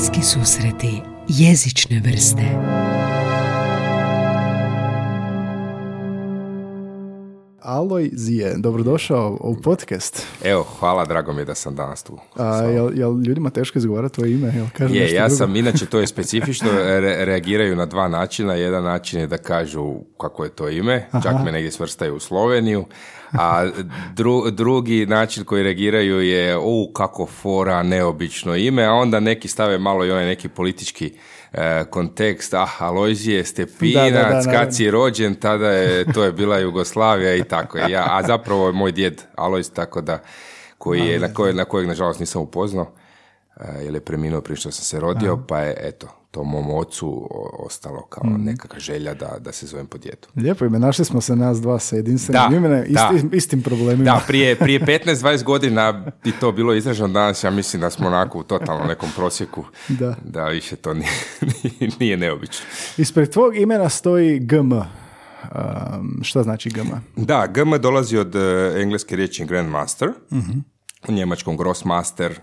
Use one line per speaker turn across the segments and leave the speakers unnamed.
Bliski susreti jezične vrste
Aloj Zije, dobrodošao u podcast.
Evo, hvala, drago mi je da sam danas tu.
A, jel, jel ljudima teško izgovarati tvoje ime? Jel kažu
Je,
nešto
ja
drugo?
sam, inače to je specifično, re- reagiraju na dva načina. Jedan način je da kažu kako je to ime, čak me negdje svrstaju u Sloveniju, a dru- drugi način koji reagiraju je u kako fora, neobično ime, a onda neki stave malo i onaj neki politički e, kontekst, ah, Alojzije, Stepinac,
Da, da, da, naravno.
kad si rođen, tada je, to je bila Jugoslavija i tako. Ja, a zapravo je moj djed Alojz, tako da, koji je, na, koje, na kojeg nažalost nisam upoznao, jer je preminuo prije što sam se rodio, pa je, eto, to mom ocu ostalo kao
Mhm.
nekakva želja da, da se zovem po djedu.
Lijepo ime, našli smo se nas dva sa jedinstvenim imenom, isti- istim problemima.
Da, prije, prije 15-20 godina bi to bilo izraženo, danas ja mislim da smo onako u totalnom nekom prosjeku,
Da.
da više to nije, nije neobično.
Ispred tvog imena stoji GM. Um, šta znači GM?
Da, GM dolazi od e, engleske riječi Grandmaster,
Mhm.
u njemačkom Grossmaster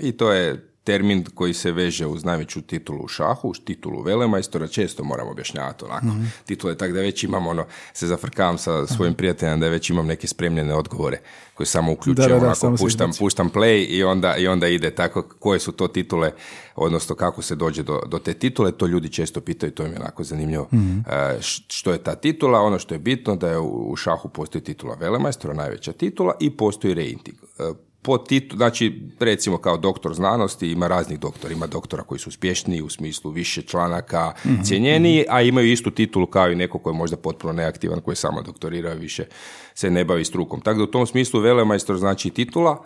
i to je termin koji se veže uz najveću titulu u šahu, uz titulu velemajstora, često moram objašnjavati onako.
Mhm.
Titule tak da već imam ono, se zafrkavam sa svojim prijateljem da već imam neke spremljene odgovore koje samo uključujem, onako
samo
puštam, puštam play i onda, i onda ide tako koje su to titule, odnosno kako se dođe do, do te titule, to ljudi često pitaju, to im je onako zanimljivo.
Mhm.
Š- što je ta titula? Ono što je bitno da je u, u šahu postoji titula velemajstora, najveća titula i postoji rating. E, po titu, znači recimo kao doktor znanosti ima raznih doktora, ima doktora koji su uspješniji u smislu više članaka,
Mhm,
cijenjeniji, a imaju istu titulu kao i neko koji je možda potpuno neaktivan, koji samo doktorira više se ne bavi strukom. Tako da u tom smislu velemajstor znači titula,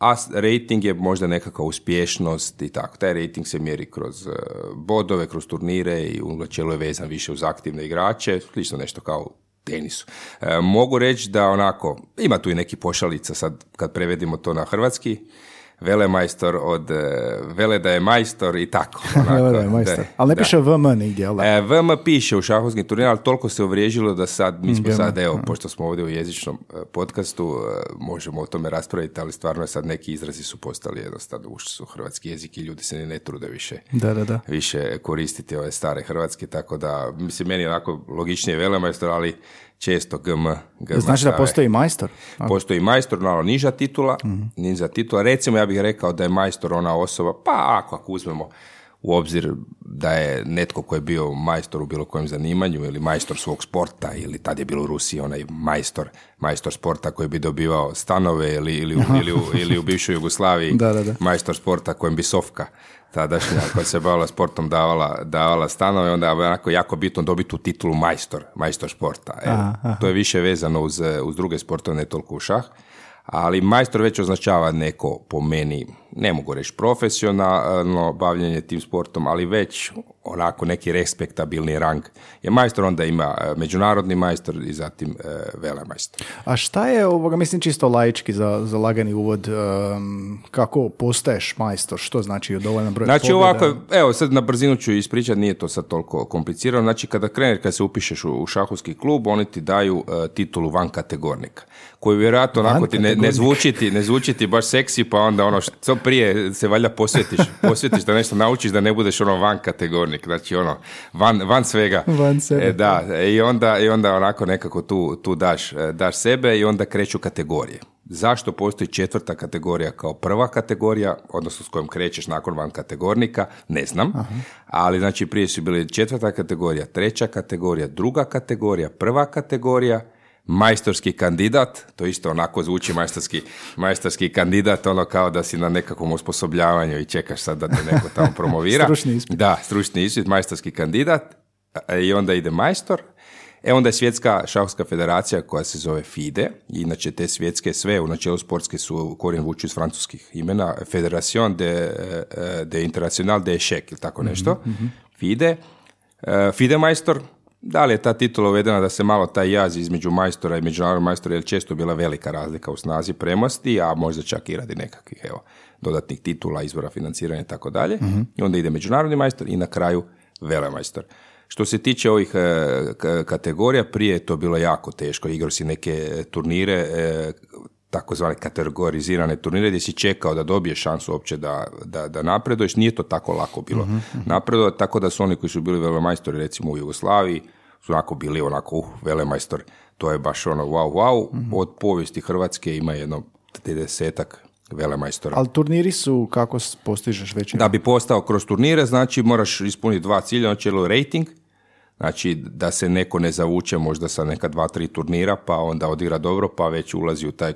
a rating je možda nekakva uspješnost i tako. Taj rating se mjeri kroz e, bodove, kroz turnire i u načelu je vezan više uz aktivne igrače, slično nešto kao tenisu. E, mogu reći da onako, ima tu i neki pošalica sad kad prevedimo to na hrvatski, velemajstor od e, vele da je majstor i tako. Onako,
Da, da, majstor. Ali ne
da.
piše VM nigdje, da?
E, VM piše u šahovskim turnirima, ali toliko se uvriježilo da sad, mi smo sad, evo, pošto smo ovdje u jezičnom e, podcastu, e, možemo o tome raspraviti, ali stvarno je sad neki izrazi su postali jednostavno ušli su hrvatski jezik i ljudi se ni ne trude više
Da, da, da.
više koristiti ove stare hrvatske, tako da, mislim, meni je onako logičnije velemajstor, ali često GM, GM
Znači da postoji majstor?
Postoji majstor, malo niža titula,
Mhm.
niža titula. Recimo, ja bih rekao da je majstor ona osoba, pa ako, ako uzmemo u obzir da je netko ko je bio majstor u bilo kojem zanimanju ili majstor svog sporta ili tad je bilo u Rusiji onaj majstor, majstor sporta koji bi dobivao stanove ili, ili, u, ili, u, ili u bivšoj Jugoslaviji
Da, da, da.
majstor sporta kojem bi Sofka tadašnja koja se bavila sportom davala, davala stanove, onda je onako jako bitno dobiti tu titulu majstor, majstor sporta. E, To je više vezano uz, uz druge sportove, ne toliko u šah. Ali majstor već označava neko po meni, ne mogu reći profesionalno bavljenje tim sportom, ali već onako neki respektabilni rang. Je majstor onda ima e, međunarodni majstor i zatim e, velemajstor.
A šta je ovoga, mislim čisto laički za, za lagani uvod, um, kako postaješ majstor, što znači dovoljan broj
Znači
pobjeda?
ovako, evo sad na brzinu ću ispričati, nije to sad toliko komplicirano. Znači kada kreneš, kad se upišeš u, u šahovski klub, oni ti daju e, titulu van kategornika, koju vjerojatno onako ti ne, ne, zvuči ti, ne zvuči ti baš seksi, pa onda ono što prije se valjda posvetiš, posvetiš da nešto naučiš da ne budeš ono van kategornik, znači ono van, van svega.
Van sebe.
E, da, i onda, i onda onako nekako tu, tu daš, e, daš sebe i onda kreću kategorije. Zašto postoji četvrta kategorija kao prva kategorija, odnosno s kojom krećeš nakon van kategornika, ne znam. Ali znači prije su bili četvrta kategorija, treća kategorija, druga kategorija, prva kategorija, majstorski kandidat, to isto onako zvuči majstorski, majstorski kandidat, ono kao da si na nekakvom osposobljavanju i čekaš sad da te neko tamo promovira.
Stručni ispit.
Da, stručni ispit, majstorski kandidat i onda ide majstor. E onda je svjetska šahovska federacija koja se zove FIDE, inače te svjetske sve u načelu sportske su korijen vuču iz francuskih imena, Federation de, e, de International de Échec ili tako nešto, FIDE. E, FIDE majstor, da li je ta titula uvedena da se malo taj jaz između majstora i međunarodnog majstora, jer često bila velika razlika u snazi premosti, a možda čak i radi nekakvih evo, dodatnih titula, izvora financiranja i tako dalje. I onda ide međunarodni majstor i na kraju velemajstor. Što se tiče ovih e, kategorija, prije je to bilo jako teško. Igrao si neke turnire, e, takozvane kategorizirane turnire gdje si čekao da dobiješ šansu uopće da, da, da napreduješ, nije to tako lako bilo uh napredovati, tako da su oni koji su bili velemajstori recimo u Jugoslaviji, su onako bili onako, uh, velemajstor, to je baš ono wow, wow, od povijesti Hrvatske ima jedno 30 velemajstora.
Ali turniri su kako postižeš veći?
Da bi postao kroz turnire, znači moraš ispuniti dva cilja, načelo rating, znači da se neko ne zavuče možda sa neka dva, tri turnira, pa onda odigra dobro, pa već ulazi u taj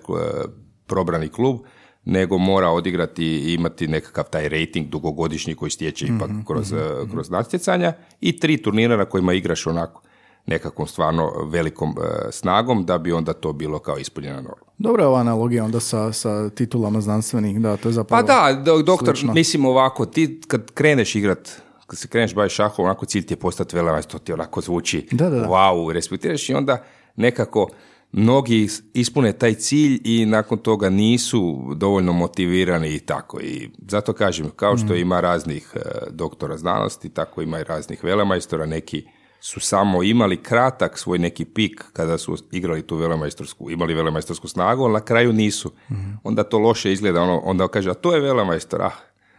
probrani klub, nego mora odigrati i imati nekakav taj rating dugogodišnji koji stječe ipak mhm, kroz, mhm, mhm. kroz natjecanja i tri turnira na kojima igraš onako nekakvom stvarno velikom e, snagom da bi onda to bilo kao ispunjena norma.
Dobra je ova analogija onda sa, sa titulama znanstvenih, da, to je zapravo
Pa da, doktor, mislim ovako, ti kad kreneš igrat kad se kreneš baviti šahom, onako cilj ti je postati velemajstor, to ti onako zvuči
da, da, da.
wow, respektiraš i onda nekako mnogi ispune taj cilj i nakon toga nisu dovoljno motivirani i tako. I zato kažem, kao što mm. ima raznih e, doktora znanosti, tako ima i raznih velemajstora, neki su samo imali kratak svoj neki pik kada su igrali tu velemajstorsku, imali velemajstorsku snagu, ali na kraju nisu. Mhm. Onda to loše izgleda, ono, onda kaže, a to je velemajstor, ah,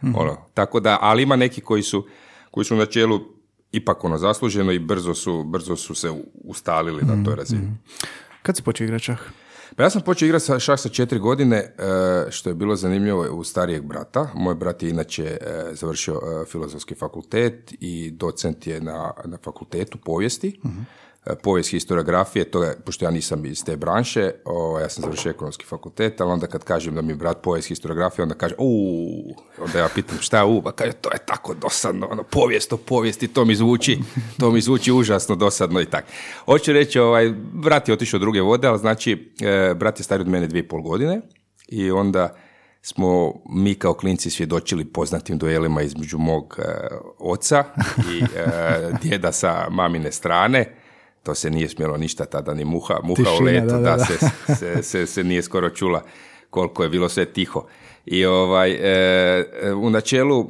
mhm. ono, tako da, ali ima neki koji su, koji su na čelu ipak ono zasluženo i brzo su, brzo su se ustalili na toj mhm. razini.
Kad si počeo igrati
pa ja sam počeo igrati sa šah sa četiri godine, e, što je bilo zanimljivo u starijeg brata. Moj brat je inače e, završio e, filozofski fakultet i docent je na, na fakultetu povijesti. uh E, povijest historiografije, to je, pošto ja nisam iz te branše, o, ja sam završio ekonomski fakultet, ali onda kad kažem da mi brat povijest historiografije, onda kaže, uuu, onda ja pitam šta u, pa kaže, to je tako dosadno, ono, povijest o povijesti, to mi zvuči, to mi zvuči užasno dosadno i tak. Hoću reći, ovaj, brat je otišao druge vode, ali znači, e, brat je stariji od mene dvije i pol godine i onda smo mi kao klinci svjedočili poznatim duelima između mog e, oca i djeda sa mamine strane, to se nije smjelo ništa tada, ni muha, muha u letu, da, da, Se, se, se, se, nije skoro čula koliko je bilo sve tiho. I ovaj, e, e, u načelu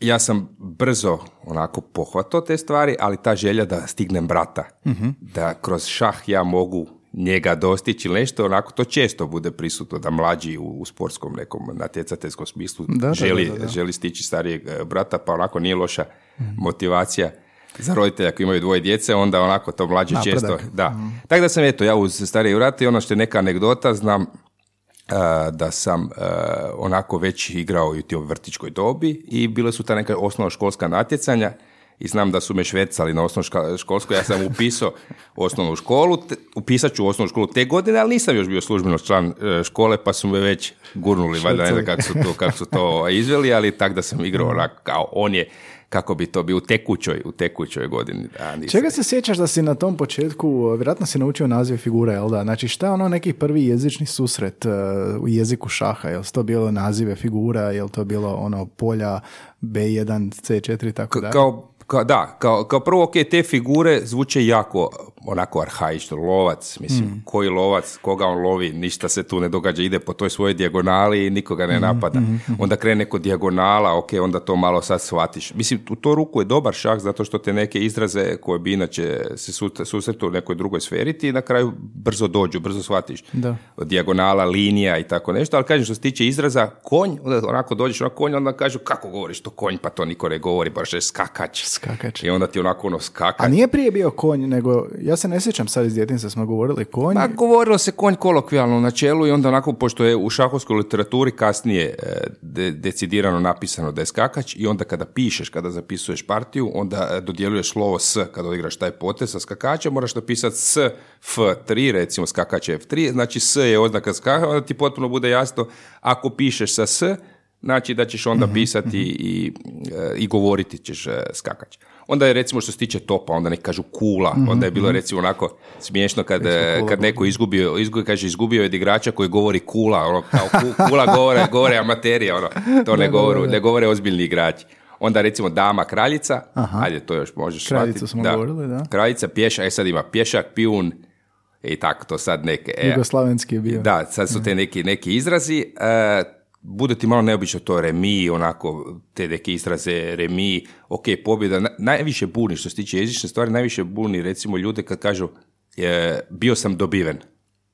ja sam brzo onako pohvatao te stvari, ali ta želja da stignem brata, mhm. da kroz šah ja mogu njega dostići ili nešto, onako to često bude prisutno da mlađi u, u sportskom nekom natjecateljskom smislu želi, želi stići starijeg e, brata, pa onako nije loša mhm. motivacija za roditelja koji imaju dvoje djece, onda onako to mlađe često. Da. Mm. Tako da sam eto, ja uz starije vrate, ono što je neka anegdota, znam da sam onako već igrao i u toj vrtičkoj dobi i bile su ta neka osnovnoškolska natjecanja i znam da su me švecali na osnovno školsko, ja sam upisao osnovnu školu, upisat ću osnovnu školu te godine, ali nisam još bio službeno član e, škole, pa su me već gurnuli, valjda ne znam kako su to, kako su to izveli, ali tak da sam igrao onako kao on je kako bi to bio u tekućoj, u tekućoj godini.
A, Čega se sjećaš da si na tom početku, vjerojatno si naučio naziv figure, jel da? Znači šta je ono neki prvi jezični susret uh, u jeziku šaha? Jel to bilo nazive figura, jel to bilo ono polja B1, C4, tako da?
Kao kao, da, kao, kao prvo, ok, te figure zvuče jako onako arhaično, lovac, mislim, mm. koji lovac, koga on lovi, ništa se tu ne događa, ide po toj svojoj dijagonali i nikoga ne mm, napada. Mm, onda krene neko dijagonala, ok, onda to malo sad shvatiš. Mislim, u to ruku je dobar šah zato što te neke izraze koje bi inače se susretu u nekoj drugoj sferi ti na kraju brzo dođu, brzo shvatiš. Da. Dijagonala, linija i tako nešto, ali kažem što se tiče izraza konj, onda onako dođeš na konj, onda kažu kako govoriš to konj, pa to niko ne govori, baš je skakač.
Skakač.
I onda ti onako ono skakač.
A nije prije bio konj, nego ja se ne sjećam sad iz djetinjstva smo govorili konj.
Pa govorilo se konj kolokvijalno na čelu i onda onako, pošto je u šahovskoj literaturi kasnije e, decidirano napisano da je skakač i onda kada pišeš, kada zapisuješ partiju, onda e, dodjeljuješ slovo s kada odigraš taj potez sa skakača, moraš napisati s, f3, recimo skakač f3, znači s je oznaka skakača, onda ti potpuno bude jasno, ako pišeš sa s, znači da ćeš onda mhm, pisati mhm. i, e, i govoriti ćeš skakač. Onda je recimo što se tiče topa, onda neki kažu kula, mm onda je bilo recimo onako smiješno kad, kad neko izgubio, izgubio, kaže izgubio je igrača koji govori kula, ono, kao kula govore, govore amaterija, ono, to ne, govore, ne govore ozbiljni igrači. Onda recimo dama kraljica, Aha. ajde to još možeš
Kraljicu smo da. govorili, da.
Kraljica, pješak, e sad ima pješak, pijun, i tako to sad neke...
E, Jugoslavenski je bio.
Da, sad su te neki, neki izrazi. E, bude ti malo neobično to remi, onako, te neke izraze remi, ok, pobjeda, najviše buni što se tiče jezične stvari, najviše buni recimo ljude kad kažu je, bio sam dobiven.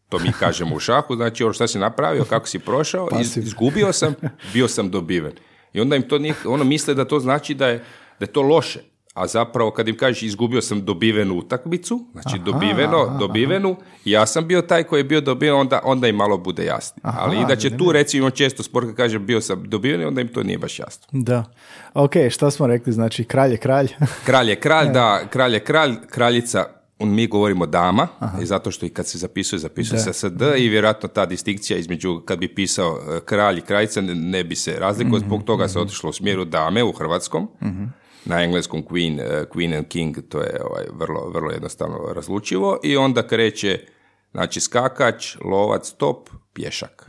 To mi kažemo u šahu, znači ono što si napravio, kako si prošao, iz-
Pasiv.
izgubio sam, bio sam dobiven. I onda im to nije, ono misle da to znači da je, da je to loše. A zapravo kad im kažeš izgubio sam dobivenu utakmicu, znači dobiveno, dobivenu, i ja sam bio taj koji je bio dobiven, onda, onda im malo bude jasnije. Ali inače tu recimo često sport kad kaže bio sam dobiven, onda im to nije baš jasno.
Da. Ok, šta smo rekli? Znači, kralj je kralj.
Kralj je kralj, da, kralj je kralj, kraljica, mi govorimo dama, i zato što i kad se zapisuje, zapisuje se SD i vjerojatno ta distinkcija između, kad bi pisao e, kralj i kraljica, ne, ne bi se razlikovao, zbog toga se otišlo u smjeru dame u hrvatskom, na engleskom queen, e, queen and king, to je ovaj, vrlo, vrlo jednostavno razlučivo i onda kreće Znači skakač, lovac, top, pješak.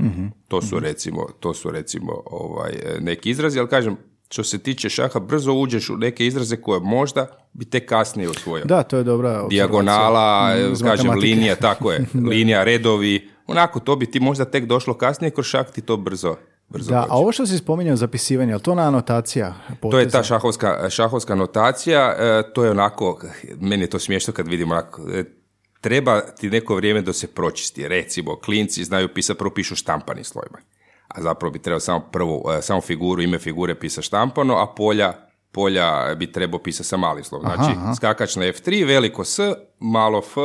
To su recimo, to su recimo ovaj, e, neki izrazi, ali kažem, što se tiče šaha, brzo uđeš u neke izraze koje možda bi te kasnije osvojio.
Da, to je dobra.
Dijagonala,
Mm,
kažem, linija, tako je, linija, redovi, onako, to bi ti možda tek došlo kasnije, kroz šah ti to brzo, brzo
Da,
dođe.
a ovo što si spominjao zapisivanje, je to na anotacija?
To je ta
poteza?
šahovska, šahovska notacija, e, to je onako, meni je to smiješno kad vidim onako, e, treba ti neko vrijeme da se pročisti. Recimo, klinci znaju pisati, prvo pišu štampanim slojima. A zapravo bi trebao samo prvu, e, samo figuru, ime figure pisa štampano, a polja, polja bi trebao pisati sa malim slovom. Znači, skakač na F3, veliko S, malo F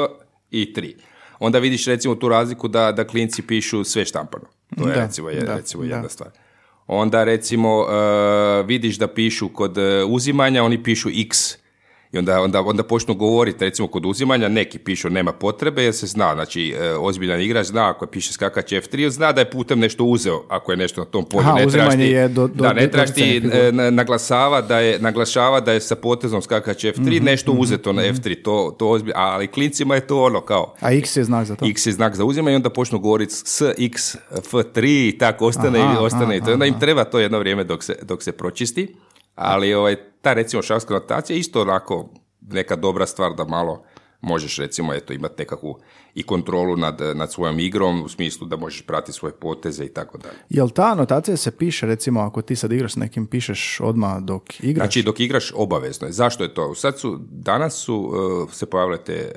i 3. Onda vidiš recimo tu razliku da, da klinci pišu sve štampano. To je
Da,
recimo, je,
da,
recimo
da.
jedna stvar. Onda recimo e, vidiš da pišu kod e, uzimanja, oni pišu x. I onda, onda, onda počnu govoriti, recimo kod uzimanja, neki pišu nema potrebe jer se zna, znači e, ozbiljan igrač zna ako piše skakač F3, zna da je putem nešto uzeo ako je nešto na tom polju.
Aha,
ne
uzimanje
ti-
je do- do-
da, ne trebaš ti e, na- naglasava da je, naglašava da je sa potezom skakač F3
Mhm,
nešto uzeto na F3, to, to ozbilj- ali klincima je to ono kao,
A X je znak za to?
X je znak za uzimanje i onda počnu govoriti s, X, F3 i tako ostane
Aha,
i ostane. i to.
aha,
onda im treba to jedno vrijeme dok se, dok se pročisti, ali ovaj, ta recimo šahska notacija je isto onako neka dobra stvar da malo možeš recimo eto imati nekakvu i kontrolu nad, nad svojom igrom u smislu da možeš pratiti svoje poteze i tako dalje.
Jel ta anotacija se piše, recimo, ako ti sad igraš s nekim, pišeš odmah dok igraš?
Znači dok igraš obavezno je. Zašto je to? Sad su, danas su uh, se pojavile te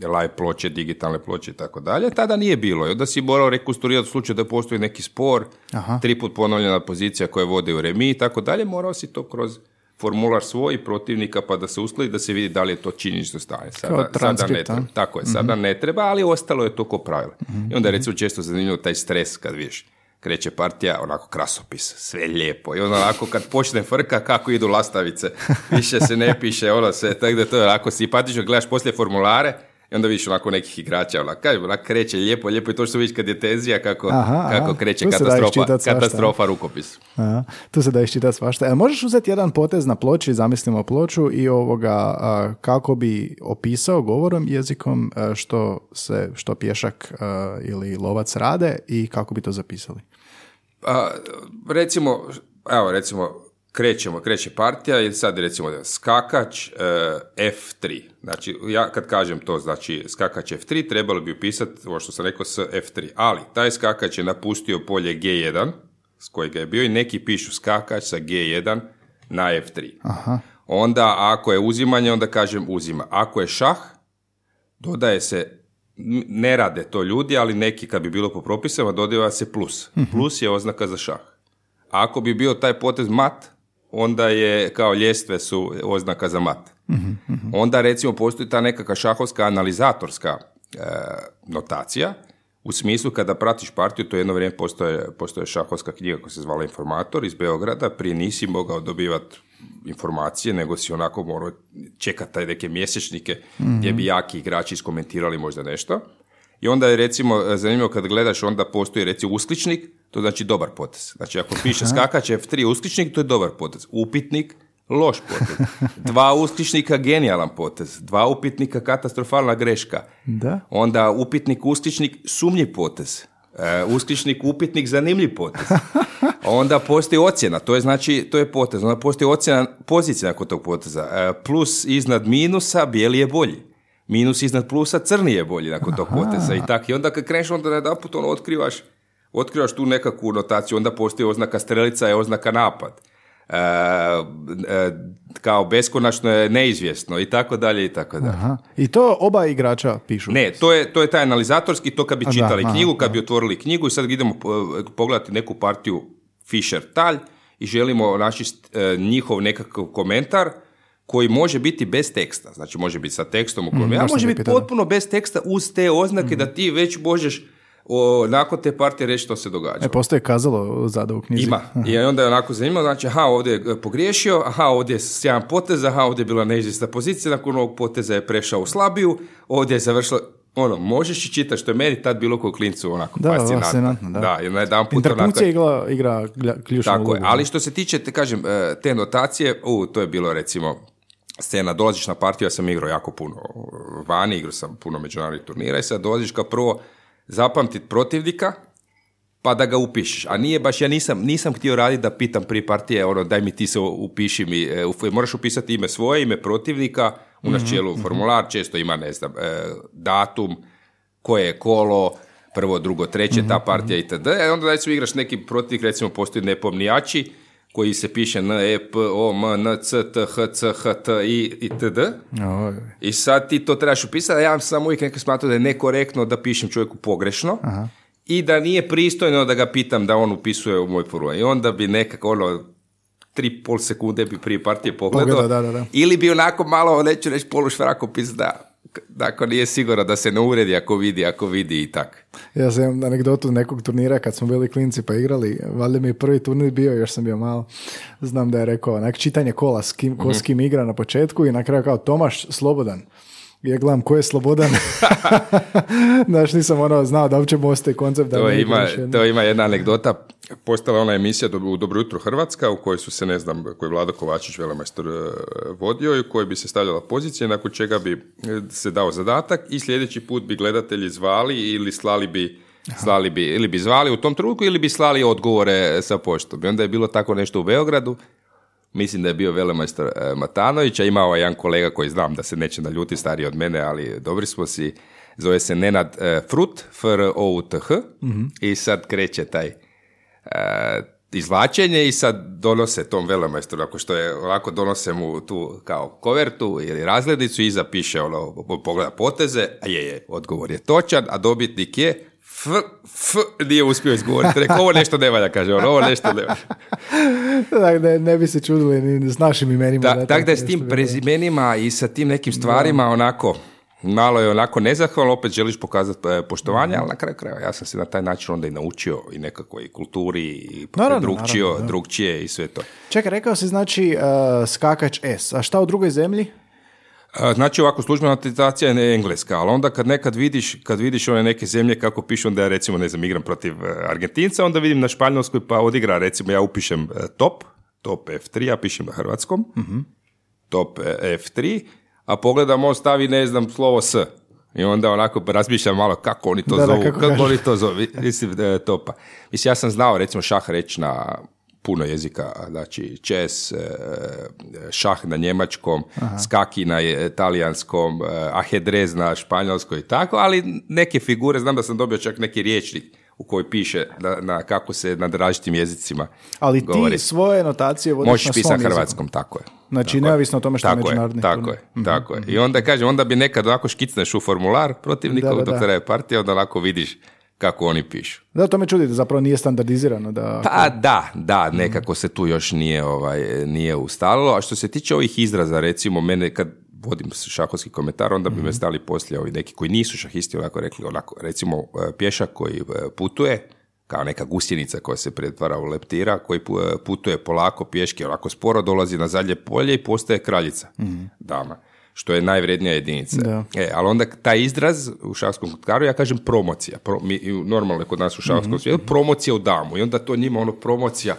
uh, live ploče, digitalne ploče i tako dalje. Tada nije bilo. I onda si morao rekonstruirati u slučaju da postoji neki spor,
Aha.
tri put ponovljena pozicija koja vode u remi i tako dalje. Morao si to kroz formular svoj protivnika pa da se uskladi da se vidi da li je to činjenično stanje. Sada,
Kao
sada ne treba. Tako je, sada ne treba, ali ostalo je to ko pravilo. I onda je recimo često zanimljivo taj stres kad vidiš kreće partija, onako krasopis, sve lijepo. I onda onako kad počne frka, kako idu lastavice, više se ne piše, ono se, tako da to je onako simpatično, gledaš poslije formulare, i onda vidiš onako nekih igrača, onako, kaj, onako kreće lijepo, lijepo i to što vidiš kad je tenzija, kako,
Aha,
kako
aha,
kreće katastrofa, katastrofa rukopis.
Aha, tu se da iščitati svašta. E, možeš uzeti jedan potez na ploči, zamislimo ploču i ovoga a, kako bi opisao govorom jezikom a, što se što pješak a, ili lovac rade i kako bi to zapisali.
A, recimo, evo recimo, krećemo, kreće partija i sad recimo skakač e, F3. Znači, ja kad kažem to, znači skakač F3, trebalo bi upisati, ovo što sam rekao, s F3. Ali, taj skakač je napustio polje G1, s kojega je bio i neki pišu skakač sa G1 na F3.
Aha.
Onda, ako je uzimanje, onda kažem uzima. Ako je šah, dodaje se, ne rade to ljudi, ali neki kad bi bilo po propisama, dodaje se plus. Plus je oznaka za šah. Ako bi bio taj potez mat, onda je kao ljestve su oznaka za mat. Onda recimo postoji ta nekakva šahovska analizatorska e, notacija, u smislu kada pratiš partiju, to jedno vrijeme postoje, postoje šahovska knjiga koja se zvala Informator iz Beograda, prije nisi mogao dobivati informacije, nego si onako morao čekati taj neke mjesečnike gdje bi jaki igrači iskomentirali možda nešto. I onda je recimo zanimljivo kad gledaš, onda postoji recimo uskličnik, to znači dobar potez. Znači ako piše skakač F3 uskličnik, to je dobar potez. Upitnik, loš potez. Dva uskličnika, genijalan potez. Dva upitnika, katastrofalna greška.
Da.
Onda upitnik, uskličnik, sumnjiv potez. E, uskličnik, upitnik, zanimljiv potez. Onda postoji ocjena, to je znači, to je potez. Onda postoji ocjena pozicija nakon tog poteza. E, plus iznad minusa, bijeli je bolji. Minus iznad plusa, crni je bolji nakon tog poteza. I tako. I onda kad kreneš, onda najedanput ono otkrivaš, otkrivaš tu nekakvu notaciju, onda postoji oznaka strelica je oznaka napad. e, kao beskonačno je neizvjesno i tako dalje i tako dalje.
Aha. I to oba igrača pišu?
Ne, to je, to je taj analizatorski, to kad bi
A, da,
čitali
aha,
knjigu, kad bi otvorili knjigu i sad idemo e, pogledati neku partiju Fischer-Talj i želimo naći e, njihov nekakav komentar koji može biti bez teksta. Znači može biti sa tekstom u kojem,
baš
a
sam
može biti
da.
potpuno bez teksta uz te oznake da ti već možeš o, nakon te partije reći što se događa.
E, postoje kazalo zada u knjizi.
Ima. I onda je onako zanimljivo, znači, aha, ovdje je pogriješio, aha, ovdje je sjajan potez, aha, ovdje je bila neizvjesna pozicija, nakon ovog poteza je prešao u slabiju, ovdje je završilo, ono, možeš i čitati, što je meni tad bilo kao klincu onako
Da,
fascinantno.
da.
Da, na jedan put
Interpunkcija igra, igra ključnu
tako je,
ulogu.
ali što se tiče, te kažem, e, te notacije, u, to je bilo recimo scena, dolaziš na partiju, ja sam igrao jako puno vani, igrao sam puno međunarodnih turnira i sad dolaziš kao prvo zapamtit protivnika, pa da ga upišeš. A nije baš, ja nisam, nisam htio raditi da pitam prije partije, ono, daj mi ti se upiši mi, e, moraš upisati ime svoje, ime protivnika, u
Mhm,
načelu formular, često ima, ne znam, e, datum, koje je kolo, prvo, drugo, treće,
Mhm,
ta partija itd. E, onda daj se igraš neki protivnik, recimo postoji nepomnijači, koji se piše N, E, P, O, M, N, C, T, H, C, H, T, I, itd.
Oj,
I sad ti to trebaš upisati, a ja sam uvijek nekako smatrao da je nekorektno da pišem čovjeku pogrešno i da nije pristojno da ga pitam da on upisuje u moj prvo. I onda bi nekako ono, tri pol sekunde bi prije partije pogledao.
Pogledao, da, da, da.
Ili bi onako malo, neću reći polušvrak pisao da da ako nije sigurno da se ne uredi ako vidi, ako vidi i tak.
Ja sam imam anegdotu nekog turnira kad smo bili klinci pa igrali, valjda mi je prvi turnir bio, još sam bio malo, znam da je rekao, onak čitanje kola s kim,
Mhm.
ko s kim igra na početku i na kraju kao Tomaš Slobodan. Ja gledam ko je Slobodan. Znaš, nisam ono znao da uopće postoji koncept da
To ima, to ima jedna anegdota. Postala ona emisija u Dobro jutro Hrvatska u kojoj su se, ne znam, koji je Vlado Kovačić velemajstor e, vodio i u kojoj bi se stavljala pozicija nakon čega bi e, se dao zadatak i sljedeći put bi gledatelji zvali ili slali bi slali bi, ili bi zvali u tom trenutku ili bi slali odgovore sa poštom. I onda je bilo tako nešto u Beogradu, mislim da je bio velemajstor e, Matanović, a imao je jedan kolega koji znam da se neće naljuti stariji od mene, ali dobri smo si, zove se Nenad Frut, F-R-O-U-T-H, i sad kreće taj izvlačenje i sad donose tom velemajstru, ako što je ovako donose mu tu kao kovertu ili razglednicu i iza piše ono, pogleda poteze, a je, je, odgovor je točan, a dobitnik je F, F, nije uspio izgovoriti. Rekao, ovo nešto ne valja, kaže on, ovo nešto ne valja.
Dakle, ne, ne bi se čudili ni s našim imenima.
Da, tako da je s tim prezimenima i sa tim nekim stvarima onako, malo je onako nezahvalno, opet želiš pokazati e, poštovanje, ali na kraju krajeva ja sam se na taj način onda i naučio i nekakvoj kulturi i
Naravno,
drugčio,
naravno,
drugčije i sve to.
Čekaj, rekao si znači uh, skakač S, a šta u drugoj zemlji?
A, Znači ovako službena notizacija je engleska, ali onda kad nekad vidiš, kad vidiš one neke zemlje kako pišu, onda ja recimo ne znam igram protiv e, Argentinca, onda vidim na Španjolskoj pa odigra recimo ja upišem e, top, top F3, ja pišem na hrvatskom, top e, F3, a pogledam on stavi ne znam slovo S. I onda onako razmišljam malo kako oni to
Da, da,
zovu,
kako
kako,
kažu.
oni to zovu, mislim da je topa. Mislim, ja sam znao recimo šah reći na puno jezika, znači čes, e, šah na njemačkom, skaki na talijanskom, e, ajedrez na španjolskoj i tako, ali neke figure, znam da sam dobio čak neki riječnik u kojoj piše na, na kako se na različitim jezicima
Ali ti
govori.
svoje notacije vodiš
Možeš
na svom
pisati
jeziku.
hrvatskom, tako je.
Znači,
Tako
neovisno o tome što je međunarodni
Je, tako je, tako je. I onda kažem, onda bi nekad onako škicneš u formular protivnikov
Da, da, da.
partija, onda onako vidiš kako oni pišu.
Da, to me čudi da zapravo nije standardizirano. Da,
Pa da, da, nekako se tu još nije, ovaj, nije ustalilo. A što se tiče ovih izraza, recimo, mene kad vodim šahovski komentar, onda bi me stali poslije ovi neki koji nisu šahisti onako rekli, onako, recimo e, pješak koji e, putuje, kao neka gusjenica koja se pretvara u leptira, koji pu- putuje polako pješke, onako sporo dolazi na zadnje polje i postaje kraljica, dama, što je najvrednija jedinica.
Da.
E, ali onda taj izraz u šahskom kotkaru, ja kažem promocija. Pro, mi, normalno je kod nas u šahskom svijetu, promocija u damu. I onda to njima ono promocija,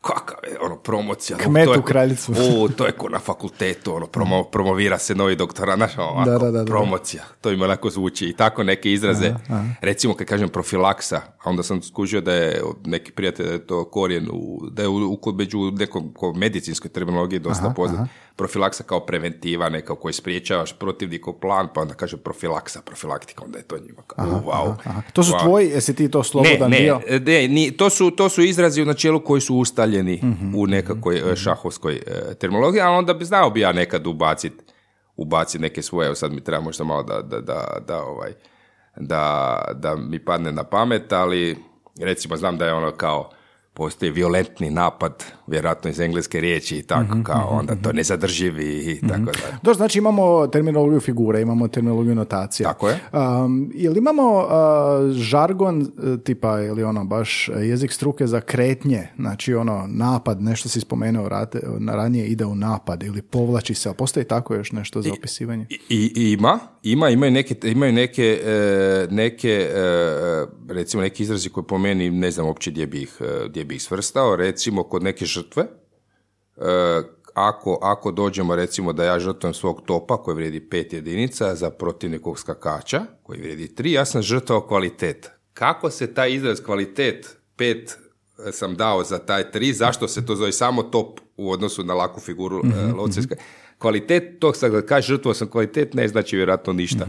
kakav je ono promocija.
Kmet
to je,
u kraljicu.
O, to je ko na fakultetu, ono, promo, promovira se novi doktorat, znaš, ovako,
Da, da, da, da.
promocija. To im onako zvuči i tako neke izraze. Recimo kad kažem profilaksa, a onda sam skužio da je neki prijatelj da je to korijen, u, da je u, u, među nekom ko medicinskoj terminologiji dosta poznat. Profilaksa kao preventiva, neka u kojoj spriječavaš protivnikov plan, pa onda kaže profilaksa, profilaktika, onda je to njima kao, u, wow.
Aha. To su
wow.
tvoji, jesi ti to slobodan
ne,
dio?
ne, ne, ni- to, su, to su izrazi u načelu koji su ustaljeni postavljeni u nekakvoj e, šahovskoj e, terminologiji, ali onda bi znao bi ja nekad ubaciti ubaciti neke svoje, evo sad mi treba možda malo da, da, da, da, ovaj, da, da mi padne na pamet, ali recimo znam da je ono kao postoji violentni napad, vjerojatno iz engleske riječi i tako,
Mhm,
kao onda to nezadrživi i tako da.
To znači imamo terminologiju figure, imamo terminologiju notacija.
Tako je.
Um, jel imamo uh, žargon uh, tipa ili ono baš jezik struke za kretnje, znači ono napad, nešto si spomenuo rate, na ranije ide u napad ili povlači se, a postoji tako još nešto za opisivanje?
I, i- ima, ima, imaju neke, imaju neke, e, neke e, recimo neki izrazi koji po meni ne znam uopće gdje bi ih, e, gdje bi ih svrstao, recimo kod neke žrtve, ako, ako dođemo recimo da ja žrtvujem svog topa koji vrijedi pet jedinica za protivnikog skakača koji vrijedi tri, ja sam žrtvao kvalitet. Kako se taj izraz kvalitet pet sam dao za taj tri, zašto se to zove samo top u odnosu na laku figuru mm lovcevska? Kvalitet tog, sad kad kaže žrtvovao sam kvalitet, ne znači vjerojatno ništa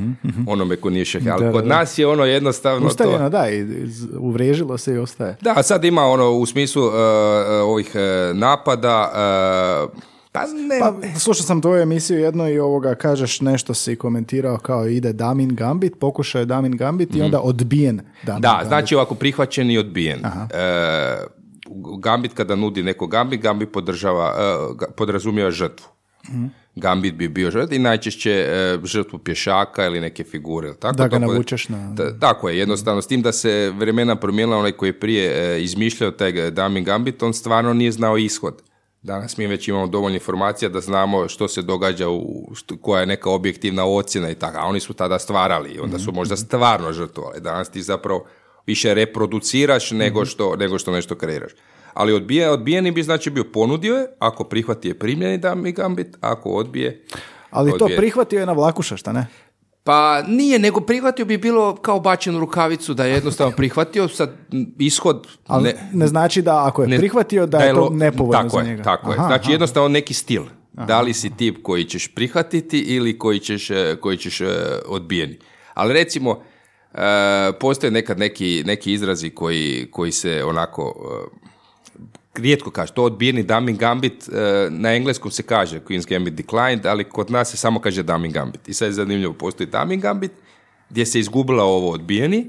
onome ko nije. Ali
Da,
kod
da, da.
nas je ono jednostavno to...
da, i uvriježilo se i ostaje.
Da, sad ima ono u smislu e, ovih e, napada, e, pa ne,
Pa, slušao sam tvoju emisiju jedno i ovoga kažeš nešto si komentirao kao ide Damin Gambit, pokušao je Damin Gambit i onda odbijen Damin
Mhm. Da,
Gambit.
znači ovako prihvaćen i odbijen. E, Gambit kada nudi neko Gambit, Gambit podržava, e, podrazumijeva žrtvu.
Mhm.
Gambit bi bio žrtva i najčešće e, žrtvu pješaka ili neke figure. Tako,
Da ga navučeš na...
Ta- Tako je, jednostavno, s tim da se vremena promijenila, onaj koji je prije e, izmišljao taj Damin Gambit, on stvarno nije znao ishod. Danas mi već imamo dovoljno informacija da znamo što se događa, u, što- koja je neka objektivna ocjena i tako, a oni su tada stvarali onda su možda stvarno žrtvovali. Danas ti zapravo više reproduciraš nego, što, nego što nešto kreiraš. Ali odbije, odbijeni bi znači bio ponudio je, ako prihvati je primljeni Damin Gambit, ako odbije...
Ali to
odbije.
prihvatio je na vlakuša, šta ne?
Pa nije, nego prihvatio bi bilo kao bačen u rukavicu da je jednostavno prihvatio, sad ishod
Ali ne,
ne,
znači da ako je
ne-
prihvatio da je to nepovoljno
tako
za
je,
njega.
Tako je,
Aha,
znači
aha.
jednostavno neki stil. Da li si tip koji ćeš prihvatiti ili koji ćeš, e, koji ćeš e, odbijeni. Ali recimo, e, postoje nekad neki, neki izrazi koji, koji se onako rijetko kaže, to odbijeni Damin Gambit, e, na engleskom se kaže Queen's Gambit declined, ali kod nas se samo kaže Damin Gambit. I sad je zanimljivo, postoji Damin Gambit, gdje se izgubila ovo odbijeni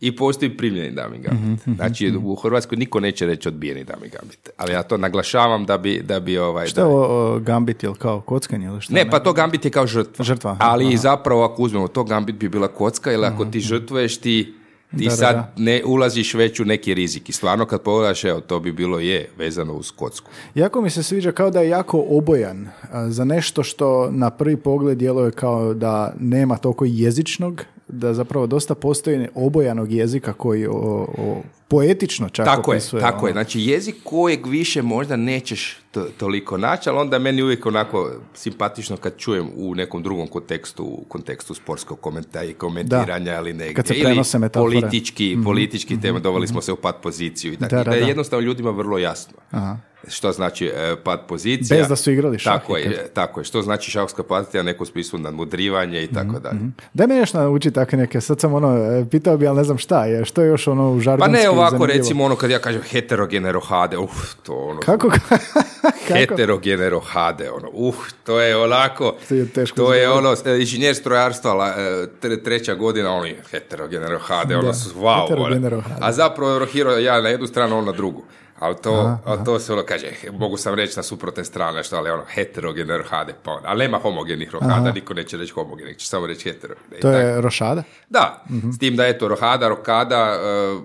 i postoji primljeni Damin Gambit. Znači, u Hrvatskoj niko neće reći odbijeni Damin Gambit. Ali ja to naglašavam da bi, da bi ovaj...
Šta je ovo Gambit, jel kao kockanje ili šta?
Ne, pa to Gambit je kao žrtva.
Žrtva,
Ali
aha.
zapravo ako uzmemo to, Gambit bi bila kocka, jer ako ti žrtvuješ, ti, ti
Da, da,
sad
da.
ne ulaziš već u neki rizik. I stvarno kad pogledaš, evo, to bi bilo je vezano uz kocku.
Jako mi se sviđa kao da je jako obojan za nešto što na prvi pogled djeluje kao da nema toliko jezičnog, da zapravo dosta postoji obojanog jezika koji o, o- poetično čak
Tako je,
opisuje.
tako
ono.
je. Znači jezik kojeg više možda nećeš to, toliko naći, ali onda meni uvijek onako simpatično kad čujem u nekom drugom kontekstu, u kontekstu sportskog komenta i komentiranja ili negdje.
Kad se
ili
prenose metafore.
politički, politički teme, doveli smo se u pad poziciju i tako.
Da, da,
da je
da.
jednostavno ljudima vrlo jasno.
Aha.
Što znači e, pad pozicija.
Bez da su igrali šah
Tako je, tako je. Što znači šahska pozicija, neko u smislu nadmudrivanje i
Mhm,
tako dalje.
Daj me još nauči takve neke, sad sam ono, e, pitao bi, ali ne znam šta je, što je još ono u
Pa
žargonski
ne ovako,
zanimljivo?
recimo ono kad ja kažem heterogene rohade, uf, to ono...
Kako? Kako?
heterogene rohade, ono, uh, to je onako,
To je teško
to je ono, e, inženjer strojarstva, la- e, tre- treća godina, ono, je heterogene rohade, ono,
Da,
wow,
heterogene
ono. a zapravo rohiro ja na jednu stranu, on na drugu. Ali to, a to se ono kaže, mogu sam reći na suprotne strane, što, ali ono, heterogene rohade, pa ono, ali nema homogenih rohada, niko neće reći homogenih, će samo reći heterogene.
To
I tako.
je rošada?
Da,
Mhm.
s tim da je to rohada, rokada, e,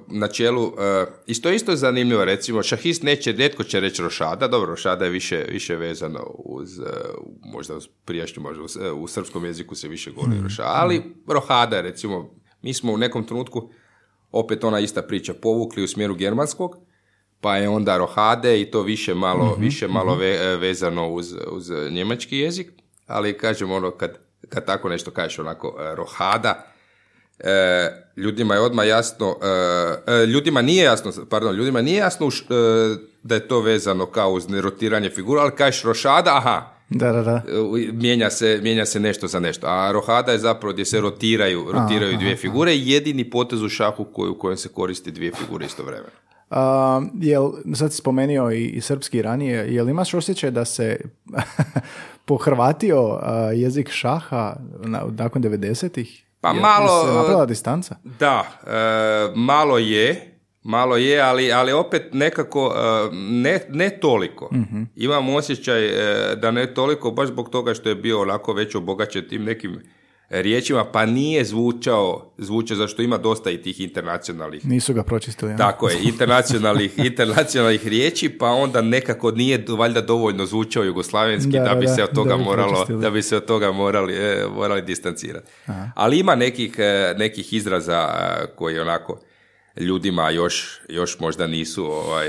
na čelu, e, isto isto je zanimljivo, recimo, šahist neće, rijetko će reći rošada, dobro, rošada je više, više vezano uz, e, možda uz prijašnju, možda uz, u srpskom jeziku se više govori
Mhm.
rošada, ali rohada, recimo, mi smo u nekom trenutku, opet ona ista priča, povukli u smjeru germanskog, pa je onda rohade i to više malo,
Mhm,
više malo ve- e, vezano uz, uz njemački jezik, ali kažem ono, kad, kad tako nešto kažeš onako e, rohada, e, ljudima je odmah jasno, e, e, ljudima nije jasno, pardon, ljudima nije jasno už, e, da je to vezano kao uz nerotiranje figura, ali kažeš rošada, aha,
Da, da, da.
mijenja se, mijenja se nešto za nešto. A rohada je zapravo gdje se rotiraju, rotiraju dvije figure i jedini potez u šahu koji, u kojem se koristi dvije figure istovremeno.
A, jel, sad si spomenuo i, i srpski ranije, jel imaš osjećaj da se pohrvatio a, jezik šaha na, nakon 90-ih?
Pa
Jel
malo,
se napravila distanca?
Da, e, malo je, malo je, ali, ali opet nekako e, ne, ne toliko. Imam osjećaj e, da ne toliko, baš zbog toga što je bio onako već obogaćen tim nekim riječima, pa nije zvučao, zvučao, zašto ima dosta i tih internacionalnih
Nisu ga pročistili. ja?
tako je, internacionalnih, internacionalnih riječi, pa onda nekako nije valjda dovoljno zvučao jugoslavenski da,
Da,
bi
da,
se od
da
toga
bi
moralo,
pročistili.
da bi se od toga morali, e, morali distancirati. Ali ima nekih, e, nekih izraza e, koji onako ljudima još, još možda nisu ovaj,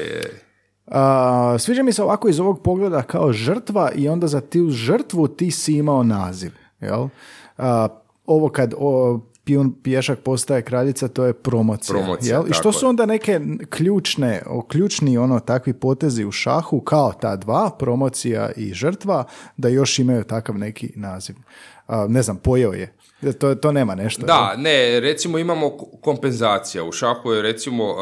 A, sviđa mi se ovako iz ovog pogleda kao žrtva i onda za tu žrtvu ti si imao naziv. Jel? A, ovo kad o, pijun pješak postaje kraljica, to je promocija.
Promocija,
jel? I što su onda neke ključne, o, ključni ono takvi potezi u šahu kao ta dva, promocija i žrtva, da još imaju takav neki naziv. A, ne znam, pojeo je. To, to nema nešto.
Da, ne, recimo imamo kompenzacija. U šahu je recimo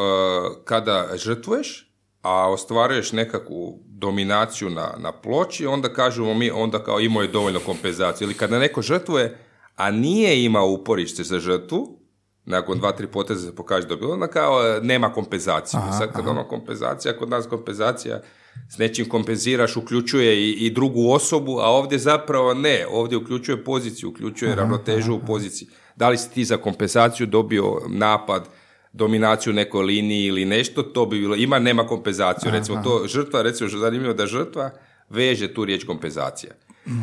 kada žrtvuješ, a ostvaruješ nekakvu dominaciju na, na ploči, onda kažemo mi, onda kao imao je dovoljno kompenzacije. Ili kada neko žrtvuje, a nije imao uporište za žrtvu, nakon dva, tri poteza se pokaže da je bilo, onda kao e, nema kompenzacije. I Sad kad ono kompenzacija, kod nas kompenzacija s nečim kompenziraš, uključuje i, i drugu osobu, a ovdje zapravo ne, ovdje uključuje poziciju, uključuje ravnotežu u poziciji. Da li si ti za kompenzaciju dobio napad, dominaciju nekoj liniji ili nešto, to bi bilo, ima, nema kompenzaciju. Recimo to žrtva, recimo zanimljivo da žrtva veže tu riječ kompenzacija.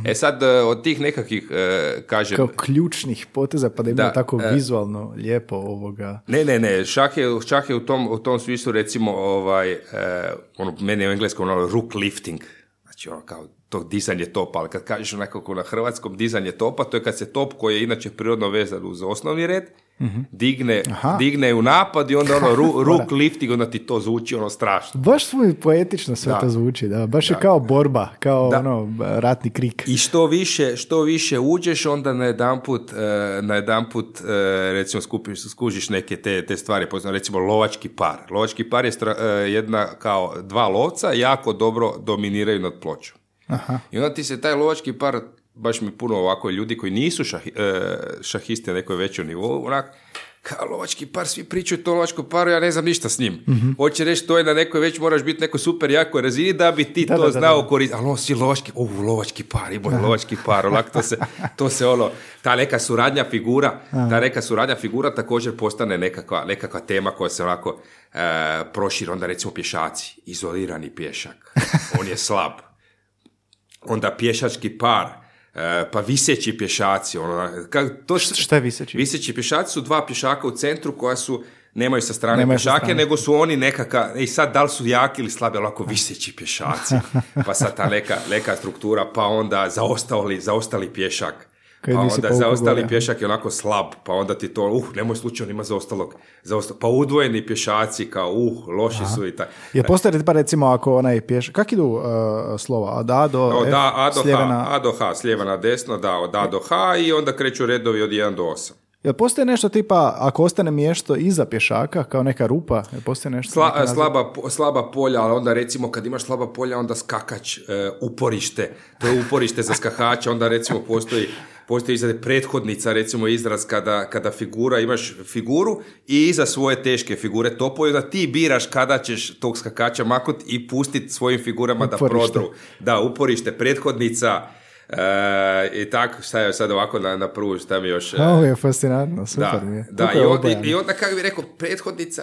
E sad, e, od tih nekakvih, e, kažem,
Kao ključnih poteza, pa da ima
Da,
tako
e,
vizualno lijepo ovoga.
Ne, ne, ne, šah je, šah je u, tom, u tom smislu recimo ovaj, ono, meni je u engleskom ono rook lifting, znači ono kao to dizanje topa, ali kad kažeš onako na hrvatskom dizanje topa, to je kad se top koji je inače prirodno vezan uz osnovni red, digne,
Aha.
digne u napad i onda ono ru, rook lifting, onda ti to zvuči ono strašno.
Baš svoj poetično sve
Da.
to zvuči, da. Baš je kao borba, kao
Da.
ono ratni krik.
I što više, što više uđeš, onda na jedanput, e, na jedanput e, recimo skupiš, skužiš neke te, te stvari, poznam, recimo lovački par. Lovački par je stra- e, jedna kao dva lovca, jako dobro dominiraju nad pločom.
Aha.
I onda ti se taj lovački par, baš mi puno ovako ljudi koji nisu šahi- e, šahisti na nekoj većoj nivou, onak, kao lovački par, svi pričaju to lovačkom paru, ja ne znam ništa s njim. Hoće reći, to je na nekoj već, moraš biti neko super jakoj razini da bi ti
Da,
to
da, da,
znao koristiti. Ali on si lovački, uh, lovački par, imao je lovački par, onak, to se, to se ono, ta neka suradnja figura, ta neka suradnja figura također postane nekakva, nekakva tema koja se onako e, proširi, onda recimo pješaci, izolirani pješak, on je slab, onda pješački par, e, pa viseći pješaci, ono, to
Šta je viseći?
Viseći pješaci su dva pješaka u centru koja su nemaju sa strane
Nemaju sa
pješake,
strane.
nego su oni nekaka, i sad da li su jaki ili slabi, ali ovako viseći pješaci, pa sad ta neka, neka struktura, pa onda zaostali, zaostali pješak,
Kaj
pa onda zaostali
gore.
pješak je onako slab, pa onda ti to, uh, nemoj slučajno ima zaostalog, zaosta- pa udvojeni pješaci, kao, uh, loši su i tak.
Je postoje pa recimo ako onaj pješ... Kak idu uh, slova? Od A do
Od
F?
A, A do H,
na-
A do H, s lijeva na desno, da, od A do H i onda kreću redovi od 1 do 8.
Jel postoji nešto tipa, ako ostane mjesto iza pješaka, kao neka rupa, jel postoji nešto?
Sla- slaba, slaba polja, ali onda recimo kad imaš slaba polja, onda skakač, e, uporište, to je uporište za skakača, onda recimo postoji, postoji iza prethodnica, recimo izraz kada, kada figura, imaš figuru i iza svoje teške figure topoju, da ti biraš kada ćeš tog skakača makut i pustiti svojim figurama da
Uporište.
prodru. Da, uporište, prethodnica, e, i tako, šta je sad ovako na, na prvu, šta mi još... e,
A, Ovo je fascinantno, super
da,
mi je.
da i, onda, i onda kako bi rekao, prethodnica,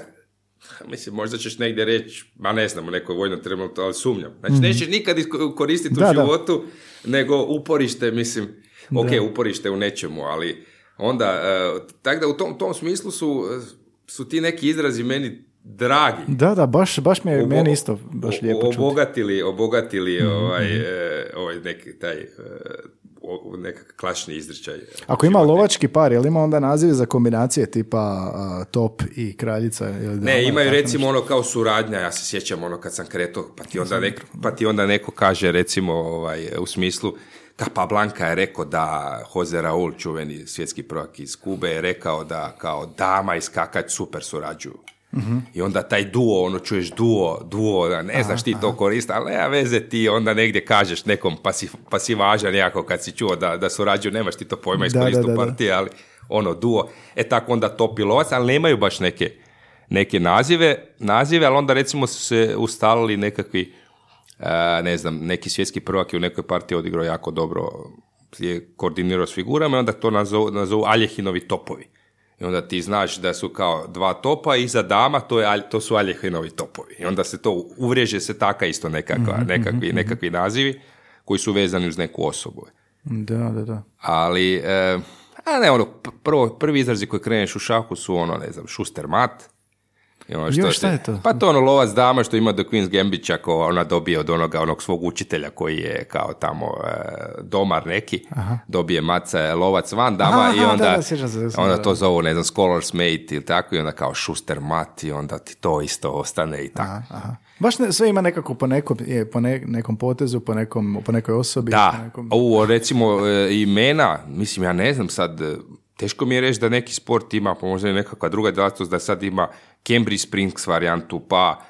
mislim, možda ćeš negdje reći, ma ne znam, u nekoj vojnom trenutku, ali sumnjam. Znači, nećeš nikad koristiti.
Da,
u
da.
životu, nego uporište, mislim, ok, uporište u nečemu, ali onda, e, tako da u tom, tom smislu su, su ti neki izrazi meni dragi.
Da, da, baš, baš mi je,
Obo-
meni isto baš lijepo čuti. Mhm,
Obogatili, obogatili ovaj, e, ovaj neki taj e, nekakav klašni izričaj.
Ako ima lovački par, jel ima onda naziv za kombinacije tipa a, top i kraljica? Ili dama,
Ne, imaju
tako
recimo ono kao suradnja, ja se sjećam ono kad sam kretao, pa ti onda, pa ti onda neko kaže recimo ovaj, u smislu, pa Blanka je rekao da Jose Raul, čuveni svjetski prvak iz Kube, je rekao da kao dama i skakač super surađuju. I onda taj duo, ono čuješ duo, duo, da ne znaš ti to koristiti, ali nema veze ti onda negdje kažeš nekom pa si, pa si važan jako kad si čuo da, da surađuju, nemaš ti to pojma iz
Da, da, da, da.
partije, ali ono duo. E tako onda to pilovac, ali nemaju baš neke, neke nazive, nazive, ali onda recimo su se ustalili nekakvi, ne znam, neki svjetski prvak je u nekoj partiji odigrao jako dobro, je koordinirao s figurama i onda to nazovu, nazovu Aljehinovi topovi. I onda ti znaš da su kao dva topa i iza dama to, je, to su Aljehinovi topovi. I onda se to, uvriježe se taka isto nekakva, nekakvi, nekakvi nazivi koji su vezani uz neku osobu.
Da, da, da.
Ali, e, a ne, ono, prvo, prvi izrazi koji kreneš u šahu su ono, ne znam, šuster mat. I ono
Joj,
ti-
šta je to?
Pa to ono lovac dama što ima do Queen's Gambit, ako ona dobije od onoga, onog svog učitelja koji je kao tamo e, domar neki, dobije maca e, lovac van dama
Aha,
i
aha,
onda,
da, da, sjećam se,
onda
da.
to zovu, ne znam, scholars mate ili tako i onda kao šuster mat i onda ti to isto ostane i tako.
Aha, aha. Baš ne, sve ima nekako po nekom, je, po ne- nekom potezu, po, nekom, po nekoj osobi. po
Da,
nekom...
ovo recimo e, imena, mislim ja ne znam sad, teško mi je reći da neki sport ima, pa možda i nekakva druga djelatnost da sad ima Cambridge Springs varijantu, pa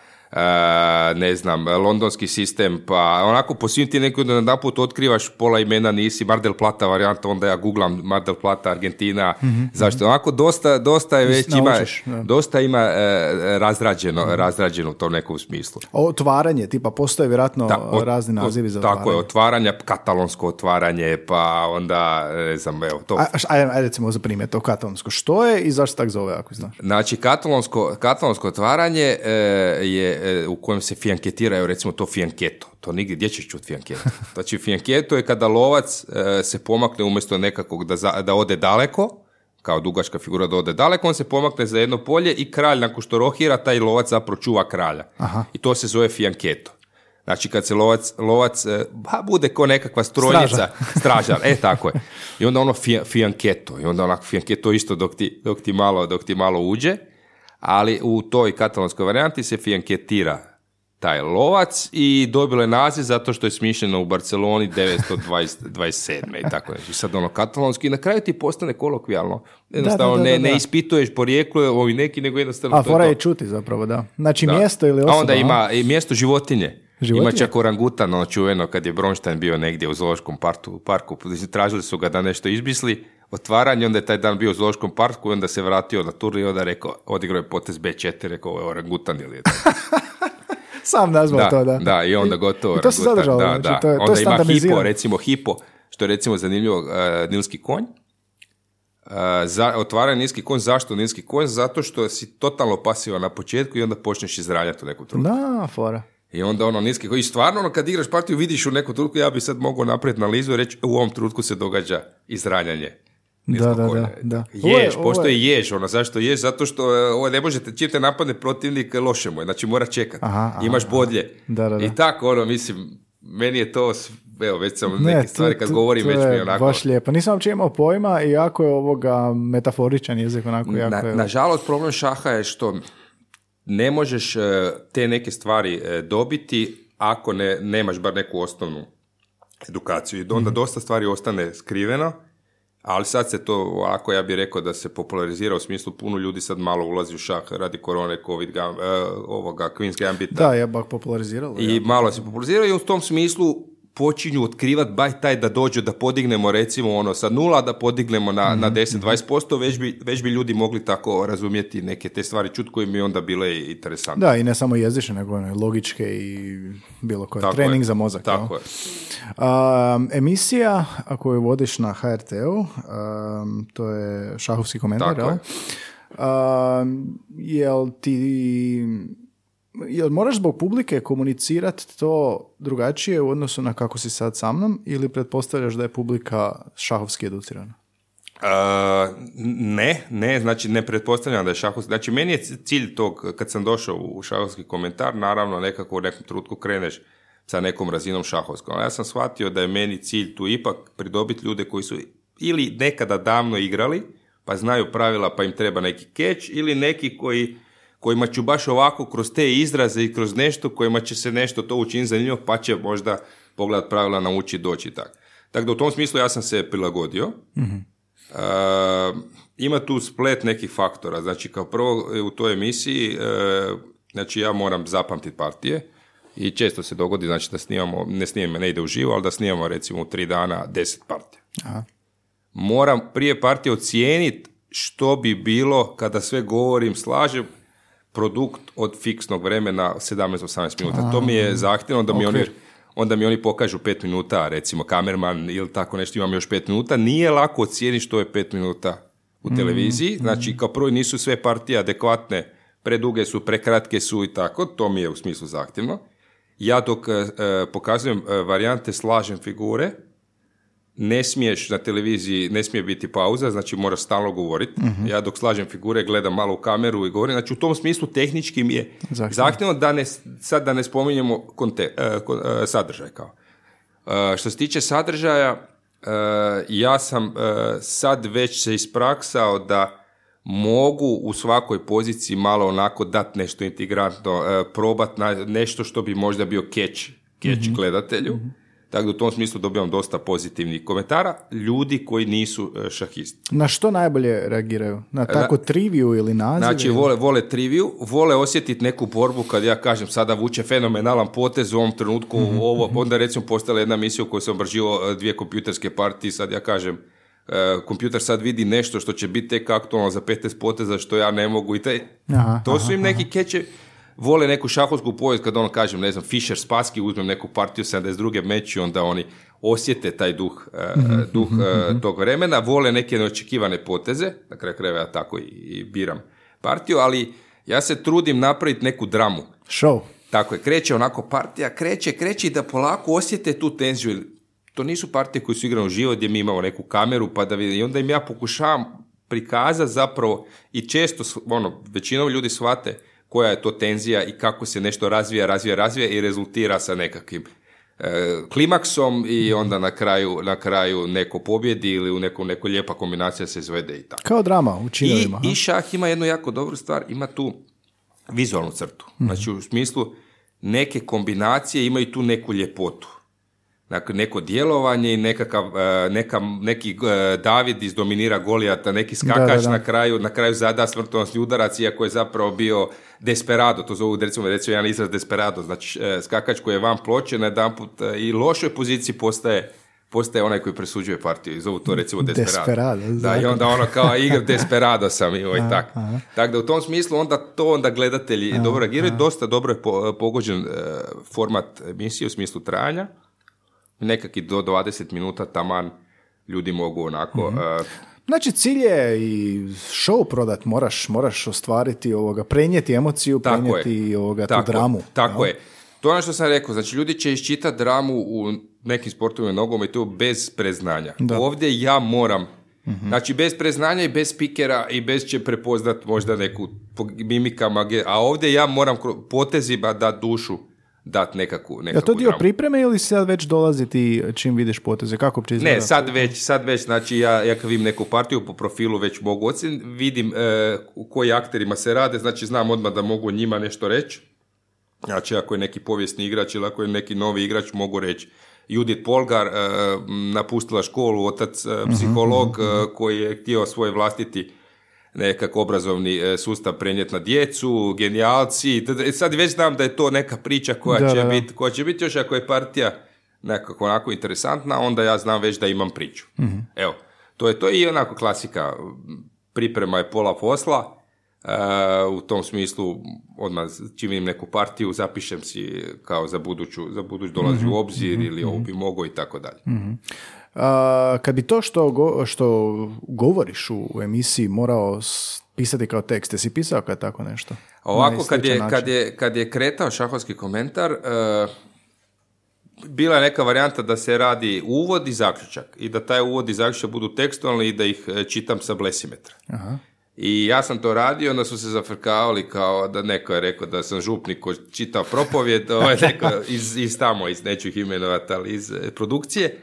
ne znam, londonski sistem, pa onako po svim ti neki da put otkrivaš pola imena nisi, Mar del Plata varijanta, onda ja googlam Mar del Plata, Argentina, zašto? Onako dosta, dosta je već ima,
da.
dosta ima e, razrađeno, razrađeno u tom nekom smislu.
Otvaranje, tipa, postoje vjerojatno
Da, ot-
razni nazivi za
Tako je,
otvaranje.
otvaranja, katalonsko otvaranje, pa onda, ne znam, evo, to.
Ajde, ajde recimo za primjer to katalonsko. Što je i zašto tak zove, ako znaš?
Znači, katalonsko, katalonsko otvaranje e, je u kojem se fijanketiraju, recimo to fijanketo. To nigdje, gdje ćeš čuti fijanketo? Znači, fijanketo je kada lovac e, se pomakne umjesto nekakvog da, za- da ode daleko, kao dugačka figura da ode daleko, on se pomakne za jedno polje i kralj nakon što rohira, taj lovac zapravo čuva kralja. I to se zove fijanketo. Znači kad se lovac, lovac e, ba, bude ko nekakva strojnica,
Stražar.
stražar, e tako je. I onda ono fija- fijanketo, i onda onako fijanketo isto dok ti, dok ti, malo, dok ti malo uđe, ali u toj katalonskoj varijanti se fijanketira taj lovac i dobilo je naziv zato što je smišljeno u Barceloni 927. i tako nešto. Sad ono katalonski i na kraju ti postane kolokvijalno. Jednostavno
da, da,
ne,
da,
ne
da.
ispituješ porijeklo ovi neki, nego jednostavno
A
to je
fora
to.
je čuti zapravo, da. Znači
Da.
mjesto ili osoba.
A onda ima i mjesto životinje.
Životinje?
Ima čak orangutan, ono čuveno kad je Bronstein bio negdje u zoološkom parku, parku. Tražili su ga da nešto izmisli, otvaranje, onda je taj dan bio u zoološkom parku i onda se vratio na tur i onda rekao, odigrao je potez B4, rekao ovo je orangutan ili je.
Sam nazvao
da,
to, da.
da, i onda gotovo.
I to se zadržalo,
da,
znači,
da.
to je- to je
onda ima hipo, recimo hipo, što je recimo zanimljivo, uh, nilski konj. Uh, za, otvaranje nilski konj, zašto nilski konj? Zato što si totalno pasivan na početku i onda počneš izranjati u neku trenutku.
Da, fora.
I onda ono niski koji stvarno ono kad igraš partiju vidiš u neku trenutku ja bi sad mogao napraviti analizu i reći u ovom trenutku se događa izranjanje.
Da, da, da, da. Ovo je-
Jež,
ovo
postoji jež, ono, zašto jež? Zato što e, ovo ne možete, čim te napadne protivnik, loše mu je, znači mora čekati. Imaš bodlje.
Da, da, da.
I tako, ono, mislim, meni je to, evo, već sam
Ne,
neke stvari kad govorim, već mi
je
je onako...
baš lijepo. Nisam uopće imao pojma i jako je ovoga metaforičan jezik, onako jako
Na,
je...
nažalost, problem šaha je što ne možeš e, te neke stvari e, dobiti ako ne, nemaš bar neku osnovnu edukaciju. I onda dosta stvari ostane skriveno, ali sad se to, ovako ja bih rekao da se popularizira u smislu puno ljudi sad malo ulazi u šah radi korone, covid, gam, e, ovoga, Queen's Gambita.
Da, je bak populariziralo.
I
ja.
malo se populariziraju i u tom smislu počinju otkrivati baj taj da dođu da podignemo recimo ono sa nula da podignemo na,
Mhm,
na 10-20%, već bi, već bi ljudi mogli tako razumjeti neke te stvari čut koje mi onda bile interesantne.
Da, i ne samo jezične, nego ono, logičke i bilo koje.
Tako
Trening
je.
za mozak.
Tako je.
Um, emisija koju vodiš na HRT-u, um, to je šahovski komentar,
Tako
jel? Um, jel ti jel moraš zbog publike komunicirati to drugačije u odnosu na kako si sad sa mnom ili pretpostavljaš da je publika šahovski educirana?
Uh, ne, ne, znači ne pretpostavljam da je šahovski. Znači meni je cilj tog, kad sam došao u šahovski komentar, naravno nekako u nekom trenutku kreneš sa nekom razinom šahovskom. Ja sam shvatio da je meni cilj tu ipak pridobiti ljude koji su ili nekada davno igrali, pa znaju pravila pa im treba neki keč, ili neki koji kojima ću baš ovako kroz te izraze i kroz nešto kojima će se nešto to učiniti zanimljivo, pa će možda pogled pravila naučiti doći tako. Tako da u tom smislu ja sam se prilagodio. ima tu splet nekih faktora. Znači, kao prvo u toj emisiji, e, znači ja moram zapamtiti partije i često se dogodi, znači da snimamo, ne snimamo, ne ide u živo, ali da snimamo recimo u tri dana deset partija. Aha. Moram prije partije ocijeniti što bi bilo kada sve govorim, slažem, produkt od fiksnog vremena 17-18 minuta. To mi je zahtjevno da mi oni onda mi oni pokažu pet minuta, recimo kamerman ili tako nešto, imam još pet minuta. Nije lako ocijeniti što je pet minuta u mm, televiziji. Mm. Znači, kao prvo nisu sve partije adekvatne, preduge su, prekratke su i tako, to mi je u smislu zahtjevno. Ja dok e, pokazujem e, varijante slažem figure, ne smiješ na televiziji, ne smije biti pauza, znači moraš stalno govoriti. Mhm. Ja dok slažem figure, gledam malo u kameru i govorim. Znači u tom smislu tehnički mi je zahtjevno da ne, sad da ne spominjemo konte, uh, sadržaj kao. što se tiče sadržaja, ja sam sad već se ispraksao da mogu u svakoj poziciji malo onako dati nešto integrantno, probat na nešto što bi možda bio catch, catch mm gledatelju. Mhm. Tako da u tom smislu dobijam dosta pozitivnih komentara ljudi koji nisu e, šahisti.
Na što najbolje reagiraju? Na tako triviju ili naziv?
Znači, vole, vole triviju, vole osjetiti neku borbu kad ja kažem sada vuče fenomenalan potez u ovom trenutku, mm ovo, onda recimo postala jedna misija u kojoj sam obraživao e, dvije kompjuterske partije, sad ja kažem, e, kompjuter sad vidi nešto što će biti tek aktualno za 15 poteza što ja ne mogu i taj, to su im neki keće vole neku šahovsku povijest kad ono kažem, ne znam, Fischer Spaski, uzmem neku partiju 72. meći, onda oni osjete taj duh, uh, duh uh, tog vremena, vole neke neočekivane poteze, na kraju krajeva ja tako i, i biram partiju, ali ja se trudim napraviti neku dramu.
Show.
Tako je, kreće onako partija, kreće, kreće i da polako osjete tu tenziju. To nisu partije koje su igrane u život gdje mi imamo neku kameru pa da vidim. I onda im ja pokušavam prikazati zapravo i često, ono, većinom ljudi shvate koja je to tenzija i kako se nešto razvija, razvija, razvija i rezultira sa nekakvim e, klimaksom i onda na kraju, na kraju neko pobjedi ili u neku, neku lijepa kombinacija se izvede i tako.
Kao drama u I,
I šah ima jednu jako dobru stvar, ima tu vizualnu crtu. Mhm. Znači u smislu neke kombinacije imaju tu neku ljepotu dakle, neko djelovanje i nekakav, e, neka, neki e, David izdominira Golijata, neki skakač na kraju na kraju zada smrtonosni udarac, iako je zapravo bio desperado, to zovu recimo, recimo jedan izraz desperado, znači e, skakač koji je van ploče na jedan put i lošoj poziciji postaje postaje onaj koji presuđuje partiju i zovu to recimo desperado. desperado da, i onda ono kao igra desperado sam i tako. Tako da u tom smislu onda to onda gledatelji dobro reagiraju, dosta dobro je pogođen format emisije u smislu trajanja nekakvi do 20 minuta taman ljudi mogu onako... mm
Znači cilj je i show prodat, moraš, moraš ostvariti ovoga, prenijeti emociju, tako prenijeti je. ovoga, tako, tu dramu.
Tako je. To je ono što sam rekao, znači ljudi će iščitati dramu u nekim sportovima nogometu bez preznanja. Da. Ovdje ja moram mm Znači, bez preznanja i bez pikera i bez će prepoznat možda neku mimika, magije, a ovdje ja moram potezima da dušu dati nekakvu, nekakvu
Je to dio pripreme ili sad već dolazi ti čim vidiš poteze? Kako će
Ne, sad već, sad već, znači ja, ja kad vidim neku partiju po profilu već mogu ocjeniti, vidim e, u koji akterima se rade, znači znam odmah da mogu njima nešto reći. Znači ako je neki povijesni igrač ili ako je neki novi igrač mogu reći Judith Polgar e, napustila školu, otac e, mhm, psiholog mhm. koji je htio svoj vlastiti nekako obrazovni e, sustav prenijeti na djecu, genijalci. E, sad već znam da je to neka priča koja će biti, koja će biti još ako je partija nekako onako interesantna, onda ja znam već da imam priču. mm Evo, to je to i onako klasika. Priprema je pola posla. Uh, u tom smislu odmah čim vidim neku partiju zapišem si kao za buduću, za buduć dolazi u mhm, obzir mm ili ovo bi mogao i tako dalje.
Kad bi to što, go, što govoriš u emisiji morao pisati kao tekst, jesi pisao kad tako nešto?
Ovako, kad je, kad, je, kad je kretao šahovski komentar, uh, bila je neka varijanta da se radi uvod i zaključak i da taj uvod i zaključak budu tekstualni i da ih e, čitam sa blesimetra. Aha. I ja sam to radio, onda su se zafrkavali kao da neko je rekao da sam župnik koji čita propovjed, ovaj neko iz, iz tamo, iz neću ih imenovati, ali iz e, produkcije.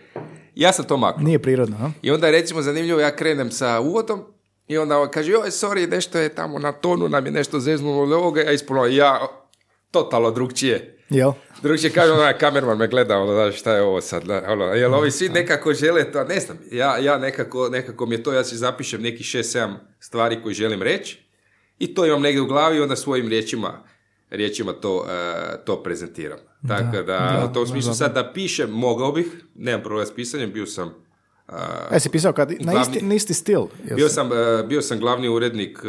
Ja sam to maknuo.
Nije prirodno, a?
I onda recimo zanimljivo, ja krenem sa uvodom i onda kaže, joj, sorry, nešto je tamo na tonu, nam je nešto zeznulo od ovoga, ja ispuno, ja totalno drugčije.
Jel?
Drugčije kaže, onaj kamerman me gleda, ono, znaš, šta je ovo sad, ono, jel ovi svi nekako žele to, ne znam, ja, ja nekako, nekako mi je to, ja si zapišem nekih šest, sedam stvari koje želim reći i to imam negdje u glavi onda svojim riječima, riječima to, e, to prezentiram. Tako da,
da,
u tom smislu sad da pišem, mogao bih, nemam problema s pisanjem, bio sam
E, si pisao kad, na
Glavni-
isti, na isti stil.
bio sam, e, bio sam glavni urednik e,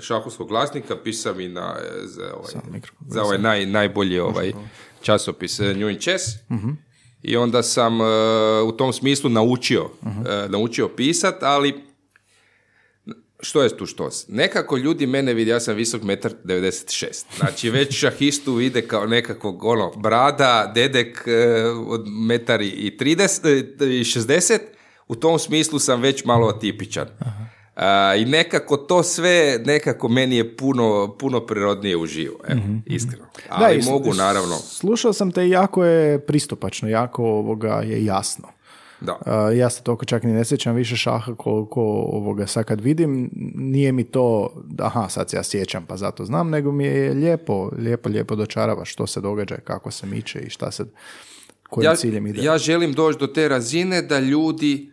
šahovskog glasnika, pisam i na, za ovaj,
mikrofon.
za ovaj naj, najbolji ovaj časopis New in Chess. I onda sam u tom smislu naučio, e, naučio pisat, ali što je tu štos? Nekako ljudi mene vide, ja sam visok metar 96. Znači već šahistu vide kao nekakvog ono, brada, dedek e, od metar i 30, e, i 60. U tom smislu sam već malo atipičan. A, I nekako to sve, nekako meni je puno, puno prirodnije uživo, evo, iskreno. Ali
s-
mogu, naravno,
Slušao sam te jako je pristupačno, jako ovoga je jasno.
Da.
Uh, ja se toliko čak ni ne sjećam više šaha koliko ovoga sad kad vidim, nije mi to, aha, sad se ja sjećam pa zato znam, nego mi je lijepo, lijepo, lijepo dočarava što se događa, kako se miče i šta se, kojim
ja,
ciljem ide.
ja želim doći do te razine da ljudi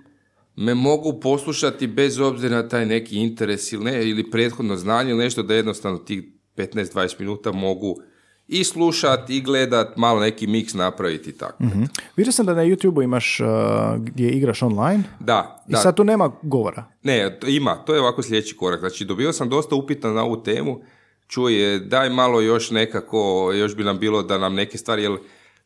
me mogu poslušati bez obzira na taj neki interes ili, ne, ili prethodno znanje ili nešto da jednostavno tih 15-20 minuta mogu i slušat i gledat, malo neki miks napraviti i tako.
Mhm. Vidio sam da na YouTube imaš uh, gdje igraš online
Da,
i
da.
sad tu nema govora.
Ne, to ima, to je ovako sljedeći korak. Znači, dobio sam dosta upita na ovu temu. Čuje, daj malo još nekako, još bi nam bilo da nam neke stvari, jer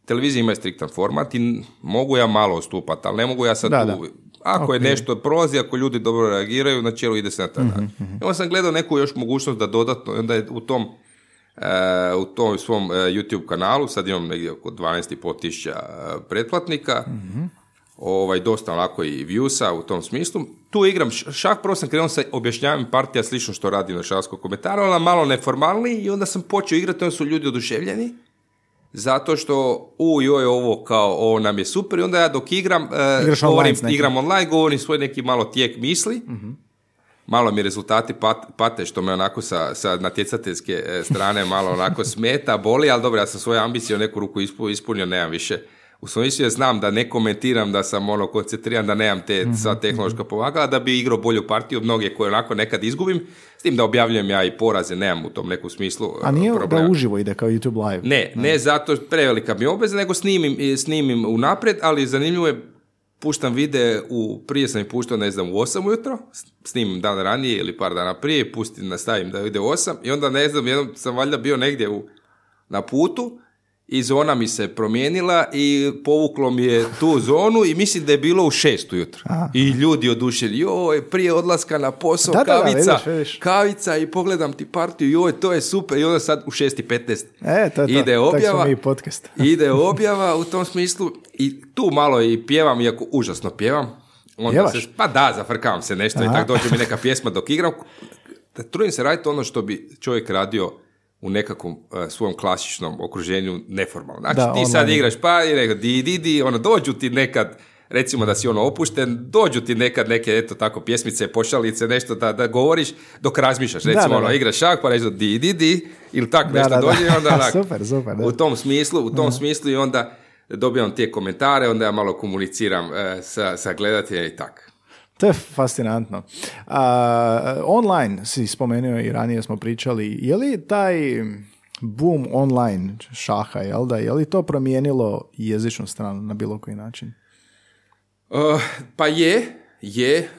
televizija ima striktan format i mogu ja malo ostupati, ali ne mogu ja sad
Da,
tu...
da.
Ako je
Ok.
nešto prolazi, ako ljudi dobro reagiraju, na čelu ide se na taj način. I onda sam gledao neku još mogućnost da dodatno, i onda je u tom u tom svom e, YouTube kanalu, sad imam negdje oko 12,5 tisuća e, pretplatnika, ovaj, dosta onako i viewsa u tom smislu. Tu igram šah, prvo sam krenuo sa objašnjavanjem partija slično što radi na šahskom komentaru, ali malo neformalniji i onda sam počeo igrati, onda su ljudi oduševljeni. Zato što, u joj, ovo kao, ovo nam je super i onda ja dok igram, e,
online
govorim,
nekim.
igram online, govorim svoj neki malo tijek misli, malo mi rezultati pat- pate što me onako sa, sa natjecateljske e, strane malo onako smeta, boli, ali dobro, ja sam svoje ambicije u neku ruku ispu- ispunio, nemam više. U mišljenju znam da ne komentiram, da sam ono koncentriran, da nemam te sva tehnološka pomagala, da bi igrao bolju partiju mnoge koje onako nekad izgubim, s tim da objavljujem ja i poraze, nemam u tom nekom smislu
A nije
e, problema.
da uživo ide kao YouTube live?
Ne, ne zato prevelika mi je obveza, nego snimim, snimim unaprijed, ali zanimljivo je, puštam vide, u, prije sam ih puštao, ne znam, u 8 ujutro, snimim dan ranije ili par dana prije, pustim, nastavim da ide u 8 i onda ne znam, jednom sam valjda bio negdje u, na putu i zona mi se promijenila i povuklo mi je tu zonu i mislim da je bilo u 6 ujutro. I ljudi oduševljeni, joj, prije odlaska na posao,
Da, da, da,
kavica,
vidiš, vidiš.
kavica i pogledam ti partiju, joj, to je super i onda sad u 6.15
E, to je to.
ide
smo
objava,
mi i podcast.
ide objava u tom smislu i tu malo i pjevam, iako užasno pjevam. Onda se, pa da, zafrkavam se nešto i
Aha.
tako dođe mi neka pjesma dok igram. Da trudim se raditi ono što bi čovjek radio u nekakvom eh, svom klasičnom okruženju neformalno. Znači
Da,
ti sad
online.
igraš pa i nego di di di, ono dođu ti nekad recimo da si ono opušten, dođu ti nekad neke eto tako pjesmice, pošalice, nešto da, da govoriš dok razmišljaš. Recimo
da,
ono
da.
igraš šah pa nešto di di di ili tak nešto
da, da.
dođe i onda onak,
Super, super, da.
u tom smislu, u tom smislu i onda dobijam te komentare, onda ja malo komuniciram eh, sa, sa gledateljem i tak.
To je fascinantno. A, online si spomenuo i ranije smo pričali, je li taj boom online šaha, jel da, je li to promijenilo jezičnu stranu na bilo koji način?
Uh, pa je, je.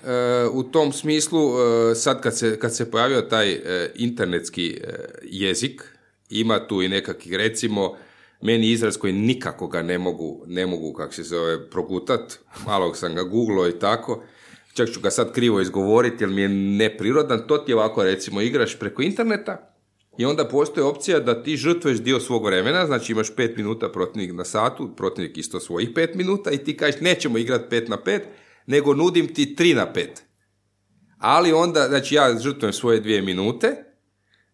uh, u tom smislu, uh, sad kad se, kad se pojavio taj uh, internetski uh, jezik, ima tu i nekakvih, recimo, meni izraz koji nikako ga ne mogu, ne mogu kako se zove, progutat, malo sam ga googlao i tako, čak ću ga sad krivo izgovoriti jer mi je neprirodan, to ti je ovako, recimo, igraš preko interneta, i onda postoji opcija da ti žrtvuješ dio svog vremena, znači imaš pet minuta protivnik na satu, protivnik isto svojih pet minuta i ti kažeš nećemo igrati pet na pet, nego nudim ti tri na pet. Ali onda, znači ja žrtvujem svoje dvije minute,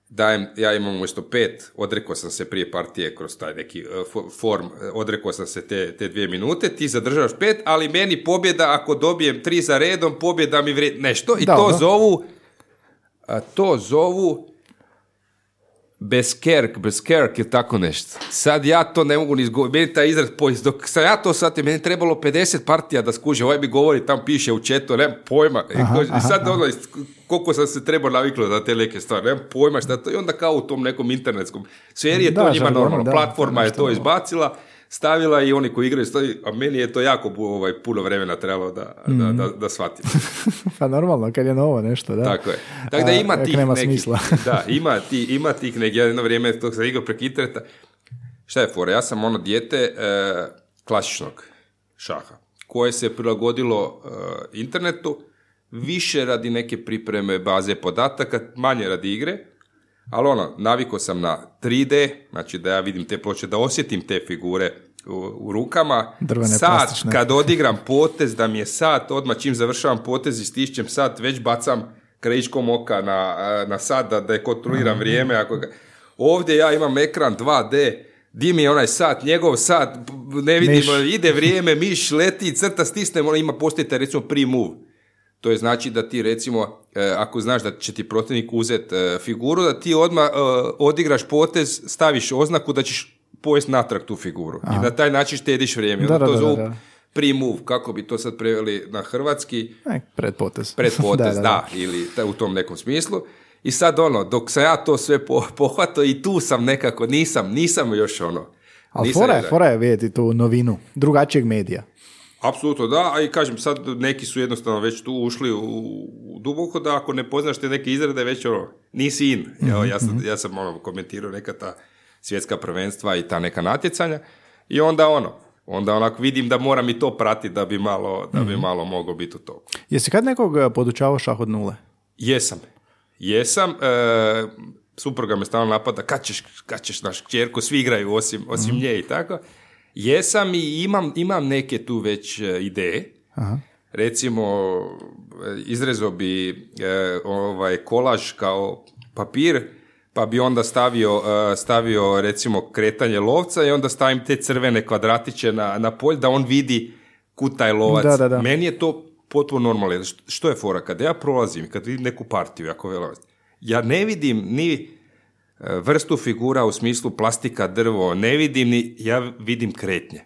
dajem, ja imam umjesto pet, odrekao sam se prije partije kroz taj neki uh, fo- form, uh, odrekao sam se te, te dvije minute, ti zadržavaš pet, ali meni pobjeda, ako dobijem tri za redom, pobjeda mi vrijedi nešto i
Da,
to
da.
zovu, to zovu Beskerk, Beskerk ili tako nešto. Sad ja to ne mogu ni izgovoriti. Meni taj izraz pojest. Dok sam ja to sad, meni je trebalo 50 partija da skuže. Ovaj mi govori, tam piše u četu, nemam pojma. I
Aha,
ko- I sad
aha,
ono, koliko sam se trebao naviknuti na te neke stvari. Nemam pojma šta to. I onda kao u tom nekom internetskom sferi je to njima normalno.
da,
Platforma je to izbacila, stavila i oni koji igraju, stavi, a meni je to jako ovaj, puno vremena trebalo da,
Mhm.
da, da, da shvatim.
Pa normalno, kad je novo nešto, da.
Tako je. Tako da
A,
ima
jak
tih
nema
nekih,
smisla.
da, ima, ti, ima tih nekih, ja jedno vrijeme tog sam igrao preko interneta. Šta je fora? Ja sam ono dijete e, klasičnog šaha, koje se prilagodilo e, internetu, više radi neke pripreme baze podataka, manje radi igre, ali ono, navikao sam na 3D, znači da ja vidim te ploče, da osjetim te figure u, u rukama.
Drvene,
Sat,
plastične.
kad odigram potez, da mi je sat, odmah čim završavam potez i stišćem sat, već bacam krajičkom oka na, na sat da, da je kontroliram vrijeme. Ako ga... Ovdje ja imam ekran 2D, di mi je onaj sat, njegov sat, ne vidim,
Miš.
ide vrijeme, miš leti, crta stisnem, ono ima postoji recimo pre-move. To je znači da ti recimo, e, ako znaš da će ti protivnik uzet e, figuru, da ti odmah e, odigraš potez, staviš oznaku da ćeš pojest natrag tu figuru. I na taj način štediš vrijeme.
Da,
Onda
da,
to
da,
zovu
da.
pre-move, kako bi to sad preveli na hrvatski,
E, predpotez.
predpotez, da, ili ta- u tom nekom smislu. I sad ono, dok sam ja to sve po, pohvatao i tu sam nekako, nisam, nisam još ono.
Ali fora je, fora je vidjeti tu novinu, drugačijeg medija.
Apsolutno da, a i kažem sad neki su jednostavno već tu ušli u, u duboko da ako ne poznaš te neke izrade već ono, nisi in. Evo, ja sam, ja sam ono, komentirao neka ta svjetska prvenstva i ta neka natjecanja i onda ono, onda onako vidim da moram i to pratiti da bi malo, da bi malo mogao biti u toku.
Jesi kad nekog e, podučavao šah od nule?
Jesam. Jesam. E, supruga me stalno napada, kad ćeš, kad ćeš naš kćerku, svi igraju osim, osim nje i tako. Jesam i imam, imam neke tu već e, ideje.
Aha.
Recimo, e, izrezao bi e, ovaj kolaž kao papir, pa bi onda stavio, e, stavio recimo kretanje lovca i onda stavim te crvene kvadratiće na, na polj da on vidi kud taj lovac.
Da, da, da.
Meni je to potpuno normalno. Što- je fora? Kada ja prolazim, kad vidim neku partiju, jako velo, ja ne vidim ni vrstu figura u smislu plastika, drvo, ne vidim ni, ja vidim kretnje.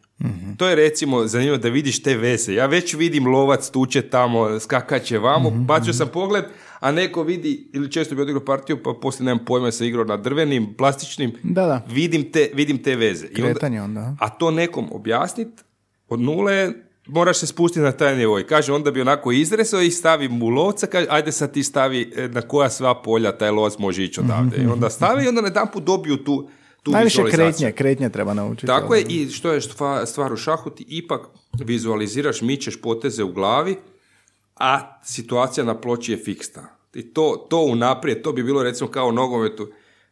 To je recimo zanimljivo da vidiš te veze. Ja već vidim lovac tuče tamo, skakaće vamo, bacio sam pogled, a neko vidi, ili često bi odigrao partiju, pa poslije nemam pojma se igrao na drvenim, plastičnim,
Da, da.
vidim te, vidim te veze. I onda-
Kretanje onda.
a to nekom objasnit od nule moraš se spustiti na taj nivo i kaže onda bi onako izresao i stavi mu lovca kaže ajde sad ti stavi e, na koja sva polja taj lovac može ići odavde i onda stavi i onda na dobiju tu, tu
Najviše kretnje, kretnje treba naučiti.
Tako je i što je stva- stvar u šahu ti ipak vizualiziraš, mičeš poteze u glavi a situacija na ploči je fiksna. I to, to unaprijed, to bi bilo recimo kao u nogometu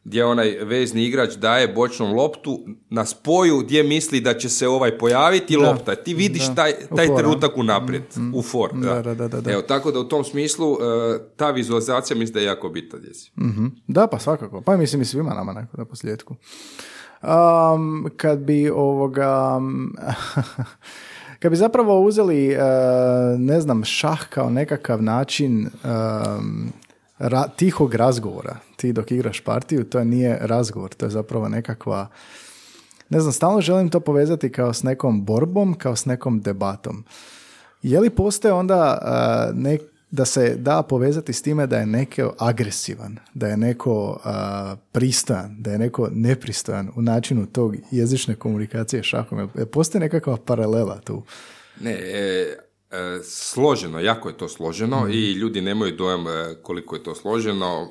gdje onaj vezni igrač daje bočnom loptu na spoju gdje misli da će se ovaj pojaviti
Da,
lopta. Ti vidiš
da.
taj,
U
taj
for, a?
trenutak unaprijed, u for.
Da, da, da, da, da.
Evo, tako da u tom smislu e, ta vizualizacija mislim da je jako bitna.
Mhm. Da, pa svakako. Pa mislim i svima nama neko na posljedku. Um, kad bi ovoga... kad bi zapravo uzeli, uh, ne znam, šah kao nekakav način um, ra- tihog razgovora. Ti dok igraš partiju, to nije razgovor, to je zapravo nekakva... Ne znam, stalno želim to povezati kao s nekom borbom, kao s nekom debatom. Je li postoje onda uh, nek- da se da povezati s time da je neko agresivan, da je neko uh, pristojan, da je neko nepristojan u načinu tog jezične komunikacije jel Postoji nekakva paralela tu?
Ne, e, e, složeno, jako je to složeno i ljudi nemaju dojam e, koliko je to složeno.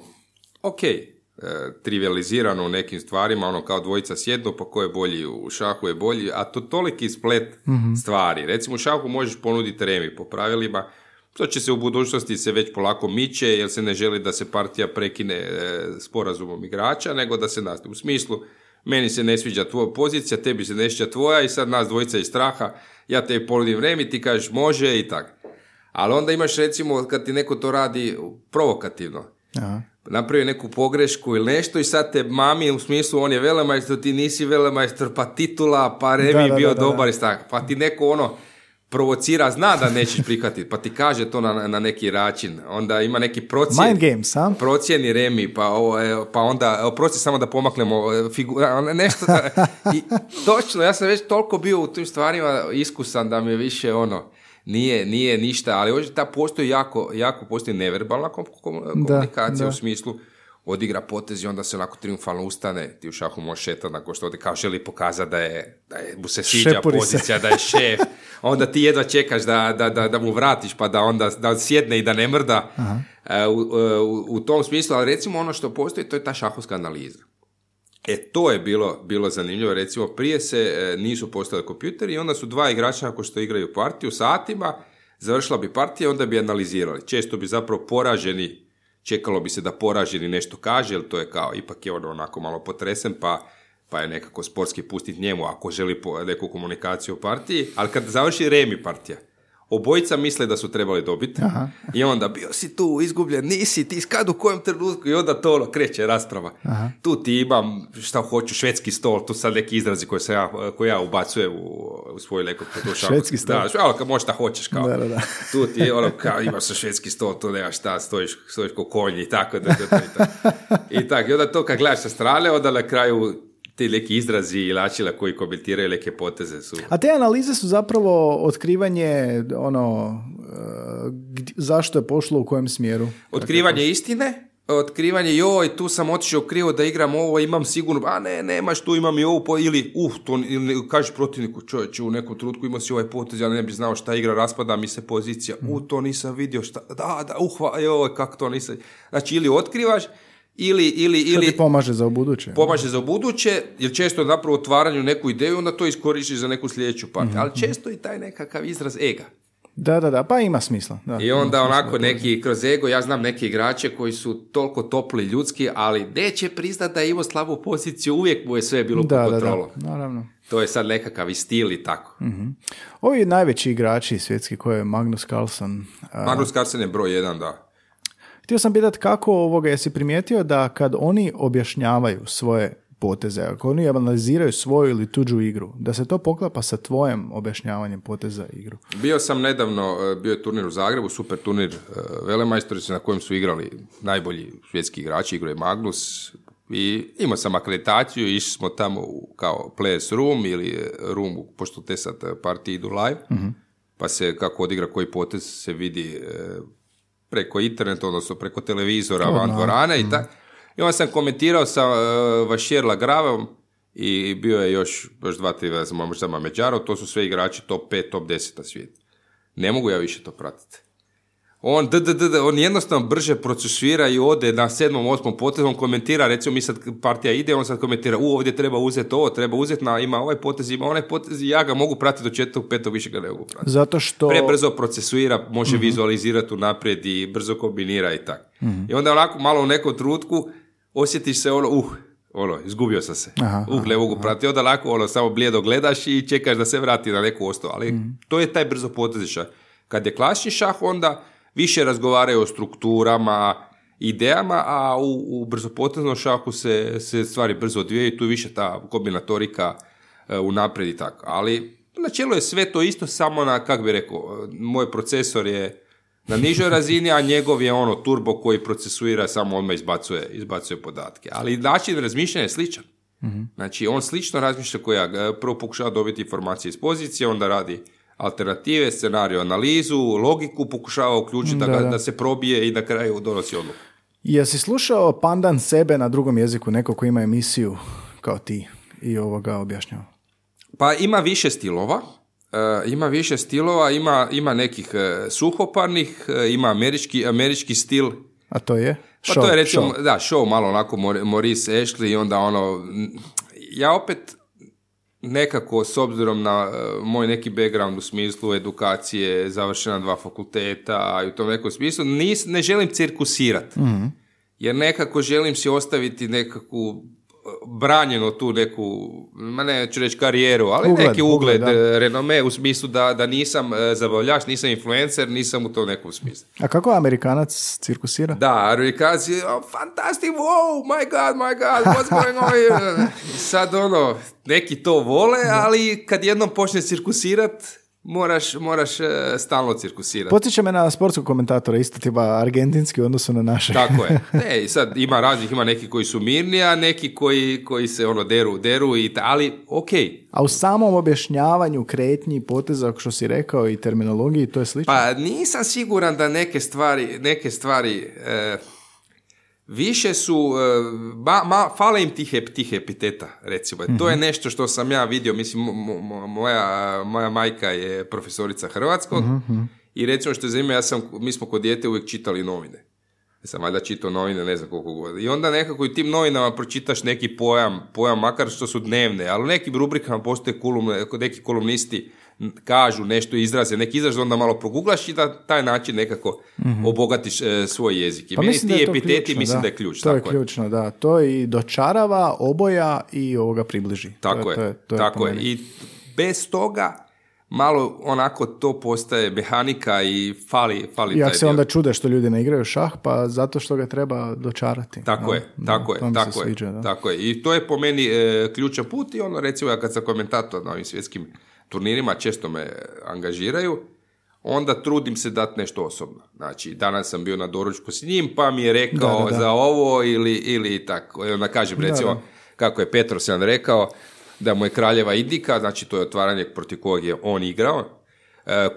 Ok, e, trivializirano u nekim stvarima, ono kao dvojica sjednu, pa ko je bolji u šahu je bolji, a to toliki splet stvari. Recimo u šahu možeš ponuditi remi po pravilima, to će se u budućnosti se već polako miče, jer se ne želi da se partija prekine e, sporazumom igrača, nego da se nastavi. U smislu, meni se ne sviđa tvoja pozicija, tebi se ne sviđa tvoja i sad nas dvojica iz straha, ja tebi ponudim remi, ti kažeš može i tako. Ali onda imaš recimo kad ti neko to radi provokativno,
Aha.
napravi neku pogrešku ili nešto i sad te mami u smislu on je velemajstor, ti nisi velemajstor, pa titula, pa Remi
Da, da,
bio
da, da,
dobar i tako. Pa ti neko ono provocira, zna da nećeš prihvatiti, pa ti kaže to na, na neki način. Onda ima neki procjen.
Mind games, a?
Procjeni Remi, pa, ovo, je- pa onda, prosti samo da pomaknemo e, figu, a, ono, nešto. da- I, točno, ja sam već toliko bio u tim stvarima iskusan da mi je više ono, nije, nije ništa, ali ovdje ta postoji jako, jako postoji neverbalna kom- kom- komunikacija
da.
u smislu odigra potez i onda se onako triumfalno ustane, ti u šahu možeš šetati nakon što odi kao želi pokazati da je, da je mu se sviđa
Šepuri se.
pozicija, da je šef, onda ti jedva čekaš da, da, da, da mu vratiš pa da onda da sjedne i da ne mrda E, u, u, u tom smislu, ali recimo ono što postoji to je ta šahovska analiza. E, to je bilo, bilo zanimljivo, recimo prije se e, nisu postali kompjuteri i onda su dva igrača nakon što igraju partiju satima, završila bi partija, onda bi analizirali. Često bi zapravo poraženi, čekalo bi se da poraženi nešto kaže, jer to je kao, ipak je ono onako malo potresen, pa, pa je nekako sportski pustiti njemu ako želi neku komunikaciju u partiji, ali kad završi remi partija, obojica misle da su trebali dobiti i onda bio si tu izgubljen, nisi ti kad u kojem trenutku i onda to ono, kreće rasprava. Tu ti imam šta hoću, švedski stol, tu sad neki izrazi koje, sam ja, koje ja ubacujem u, u svoj potrošača.
Švedski stol.
Da, možeš šta hoćeš kao.
Da, da, da.
Tu ti ono kao imaš sa švedski stol, tu nemaš šta, stojiš, stojiš ko konj i tako. Da, da, da, i tako. I tako. I onda to kad gledaš sa strane, onda na kraju ti neki izrazi i načina koji komentiraju neke poteze su.
A te analize su zapravo otkrivanje ono e, gdje- zašto je pošlo u kojem smjeru.
Otkrivanje istine, otkrivanje joj, tu sam otišao krivo da igram ovo, imam sigurno, a ne, nemaš, tu imam i ovo, po- ili, uh, to, ili kažeš protivniku, čovječe, u nekom trenutku imao si ovaj potez, ja ne bi znao šta igra, raspada mi se pozicija, u, to nisam vidio, šta, da, da, uhva, joj, kako to nisam, znači, ili otkrivaš, ili, ili,
Što
ili
ti pomaže za ubuduće.
pomaže za buduće, jer često napravo otvaranju neku ideju, onda to iskoristiš za neku sljedeću partiju, ali često i taj nekakav izraz ega.
Da, da, da, pa ima smisla. Da.
I onda onako neki kroz ego, ja znam neke igrače koji su toliko topli ljudski, ali neće priznat da je imao slabu poziciju, uvijek mu je sve bilo
Da,
pod
da, da,
kontrolom.
naravno.
To je sad nekakav i stil i tako.
Ovi najveći igrači svjetski koji je Magnus Carlsen.
Magnus Carlsen je broj jedan, da.
Htio sam pitati kako ovoga, jesi primijetio da kad oni objašnjavaju svoje poteze, ako oni analiziraju svoju ili tuđu igru, da se to poklapa sa tvojim objašnjavanjem poteza igru.
Bio sam nedavno, e, bio je turnir u Zagrebu, super turnir e, Velemajstorice na kojem su igrali najbolji svjetski igrači, igrao je Magnus i imao sam akreditaciju, išli smo tamo u, kao players room ili e, room, pošto te sad partije idu live, pa se kako odigra koji potez se vidi preko interneta, odnosno preko televizora, van dvorane i tako. I onda sam komentirao sa uh, Vašir Lagravom i bio je još, još dva, tri, možda Mameđarov, to su sve igrači top 5, top 10 na svijetu. Ne mogu ja više to pratiti. On, d, d, d, d, on jednostavno brže procesuira i ode na sedmom, osmom potezu, on komentira, recimo mi sad partija ide, on sad komentira, u, ovdje treba uzeti ovo, treba uzeti, na, ima ovaj potez, ima onaj potez ja ga mogu pratiti do četvrtog, petog, više ga ne mogu pratiti
Zato što...
prebrzo procesuira, može vizualizirati unaprijed i brzo kombinira i tako. I onda onako malo u nekom trenutku osjetiš se ono, uh, ono, izgubio sam se.
Aha,
uh, ne mogu pratiti. Onda onako ono, samo blijedo gledaš i čekaš da se vrati na neku ostavu. Ali to je taj brzo potez šah. Kad je klasični šah, onda više razgovaraju o strukturama, idejama, a u, u brzopoteznom šahu se, se stvari brzo odvijaju i tu više ta kombinatorika e, unaprijed i tako. Ali načelo je sve to isto, samo na, kako bi rekao, moj procesor je na nižoj razini, a njegov je ono turbo koji procesuira, samo odmah izbacuje, izbacuje podatke. Ali način razmišljanja je sličan. Znači, on slično razmišlja koja prvo pokušava dobiti informacije iz pozicije, onda radi alternative, scenariju, analizu, logiku pokušava uključiti da,
Da, da.
da se probije i na kraju donosi odluku.
Jesi slušao pandan sebe na drugom jeziku, neko ko ima emisiju kao ti i ovoga objašnjava?
Pa ima više stilova, e, ima više stilova, ima, ima nekih e, suhoparnih, e, ima američki, američki stil,
A to je?
Pa
Show,
to je recimo,
show.
da, show malo onako Maurice Ashley i onda ono, ja opet nekako s obzirom na e, moj neki background u smislu edukacije, završena dva fakulteta i u tom nekom smislu, nis, ne želim cirkusirati.
Mhm.
Jer nekako želim si ostaviti nekakvu branjeno tu neku, ma neću reći karijeru, ali
Ugled,
neki ugled,
ugled,
e, renome u smislu da, da nisam e, zabavljač, nisam influencer, nisam u tom nekom smislu.
A kako Amerikanac cirkusira?
Da, Amerikanci, oh, fantastic, wow, my god, my god, what's going on here? Sad ono, neki to vole, ali kad jednom počne cirkusirat, moraš, moraš e, stalno cirkusirati.
Podsjeća me na sportskog komentatora, isto tipa argentinski u odnosu na naše.
Tako je. Ne, i sad ima raznih, ima neki koji su mirni, a neki koji, koji se ono deru, deru i ta, ali ok.
A u samom objašnjavanju kretnji, poteza, što si rekao, i terminologiji, to je slično?
Pa nisam siguran da neke stvari, neke stvari e, više su, e, ma, ma, fale im tih, tih epiteta, recimo. To je nešto što sam ja vidio, mislim, mo- mo- moja, moja majka je profesorica hrvatskog i recimo što je zanimljivo, ja sam, mi smo kod dijete uvijek čitali novine. Ja sam valjda čitao novine, ne znam koliko godina. I onda nekako i tim novinama pročitaš neki pojam, pojam makar što su dnevne, ali u nekim rubrikama postoje kolumne, neki kolumnisti kažu nešto, izraze, neki izraz, onda malo proguglaš i da taj način nekako obogatiš e, svoj jezik. I
Pa
meni
mislim
ti
da je
epiteti
ključno,
mislim da. je ključ.
To je
tako
ključno, da. To i dočarava, oboja i ovoga približi.
Tako
to
je,
to je, to je
tako je. I bez toga malo onako to postaje mehanika i fali, fali
I
taj
se
dio.
onda čude što ljudi ne igraju šah, pa zato što ga treba dočarati.
Tako
Da,
je,
da,
tako je,
mi se
tako je,
sviđa, da.
tako je. I to je po meni e, ključan put i ono recimo ja kad sam komentator na ovim svjetskim turnirima, često me angažiraju, onda trudim se dati nešto osobno. Znači, danas sam bio na doručku s njim, pa mi je rekao
Da, da, da.
za ovo ili, ili tako. Onda kažem, recimo,
da.
kako je Petrosjan rekao, da mu je kraljeva Indika, znači to je otvaranje protiv kojeg je on igrao,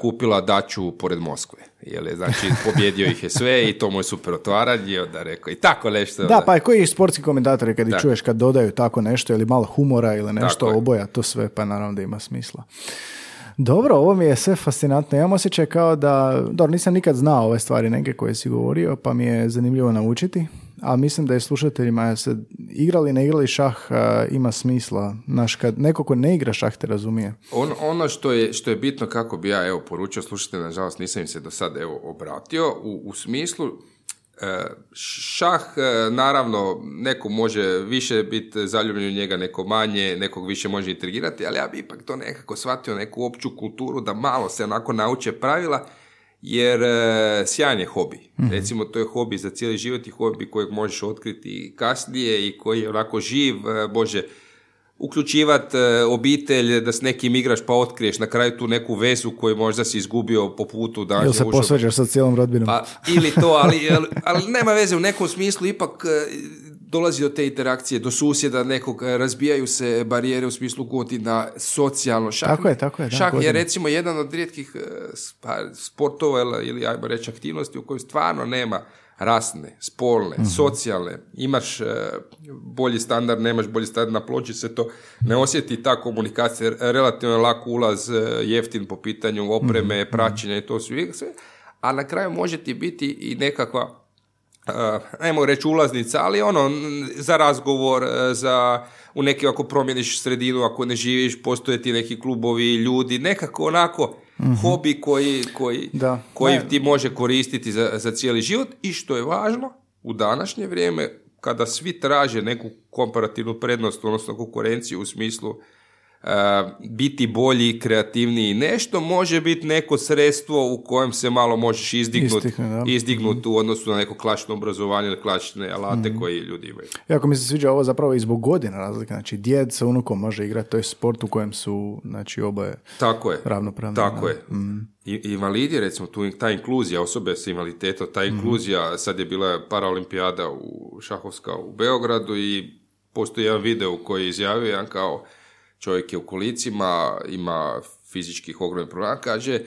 kupila daču pored Moskve. Jel je, znači, pobjedio ih je sve i to mu je super otvaranje onda rekao i tako nešto.
Da, pa i koji sportski komentatori kad ih
Da.
čuješ kad dodaju tako nešto ili malo humora ili nešto
Tako
oboja, to sve pa naravno da ima smisla. Dobro, ovo mi je sve fascinantno. Ja imam osjećaj kao da, dobro, nisam nikad znao ove stvari neke koje si govorio, pa mi je zanimljivo naučiti, a mislim da je slušateljima se igrali, ne igrali šah a, ima smisla. Znaš, kad neko ko ne igra šah te razumije.
On, ono što je, što je bitno kako bi ja evo poručio slušajte, nažalost nisam im se do sad evo obratio, u, u smislu e, šah e, naravno neko može više biti zaljubljen u njega, neko manje, nekog više može intrigirati, ali ja bi ipak to nekako shvatio neku opću kulturu da malo se onako nauče pravila jer e, sjajan je hobi. Recimo, to je hobi za cijeli život i hobi kojeg možeš otkriti kasnije i koji je onako živ, e, može uključivati obitelj, da s nekim igraš pa otkriješ na kraju tu neku vezu koju možda si izgubio po putu. Da
Ili se posvađaš sa cijelom rodbinom.
Pa, ili to, ali, ali, ali nema veze, u nekom smislu ipak e, dolazi do te interakcije, do susjeda nekog, e, razbijaju se barijere u smislu godina, socijalno. Šah,
Tako je, tako je, da,
šah je recimo jedan od rijetkih e, sportova ili, ajmo reći aktivnosti u kojoj stvarno nema rasne, spolne,
Mhm.
socijalne, imaš e, bolji standard, nemaš bolji standard na ploči, se to ne osjeti ta komunikacija, relativno je lak ulaz, jeftin po pitanju opreme,
Mhm,
praćenja i to sve, a na kraju može ti biti i nekakva ajmo reći ulaznica, ali ono, za razgovor, e, za u neki ako promijeniš sredinu, ako ne živiš, postoje ti neki klubovi, ljudi, nekako onako hobi koji, koji.
Da.
koji
Ne.
ti može koristiti za, za cijeli život i što je važno, u današnje vrijeme, kada svi traže neku komparativnu prednost, odnosno konkurenciju u smislu biti bolji, kreativniji, nešto može biti neko sredstvo u kojem se malo možeš izdignuti izdignut u odnosu na neko klasično obrazovanje ili klasične alate koji ljudi imaju.
Jako mi se sviđa ovo zapravo i zbog godina razlika. Znači, djed sa unukom može igrati, to je sport u kojem su, znači, oboje
Tako je.
ravnopravni.
Tako
da.
je. I, invalidi, recimo, tu, ta inkluzija osobe s invaliditetom, ta inkluzija, sad je bila paraolimpijada u Šahovska u Beogradu i postoji jedan video koji je izjavio, jedan kao čovjek je u kolicima, ima fizičkih ogromnih problema, kaže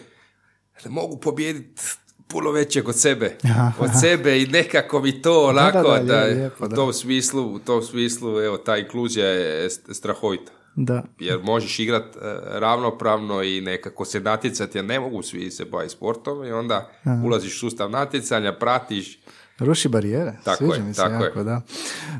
da mogu pobijediti puno većeg od sebe, od sebe i nekako mi to onako
da,
da,
je- lijepo,
u
da.
tom smislu, u tom smislu, evo, ta inkluzija je st- strahovita
Da.
jer možeš igrat e, ravnopravno i nekako se natjecati, jer ne mogu svi se baviti sportom i onda ulaziš u sustav natjecanja, pratiš.
Ruši barijere.
Tako
Sviđa
je,
mi se
tako
jako,
je.
da.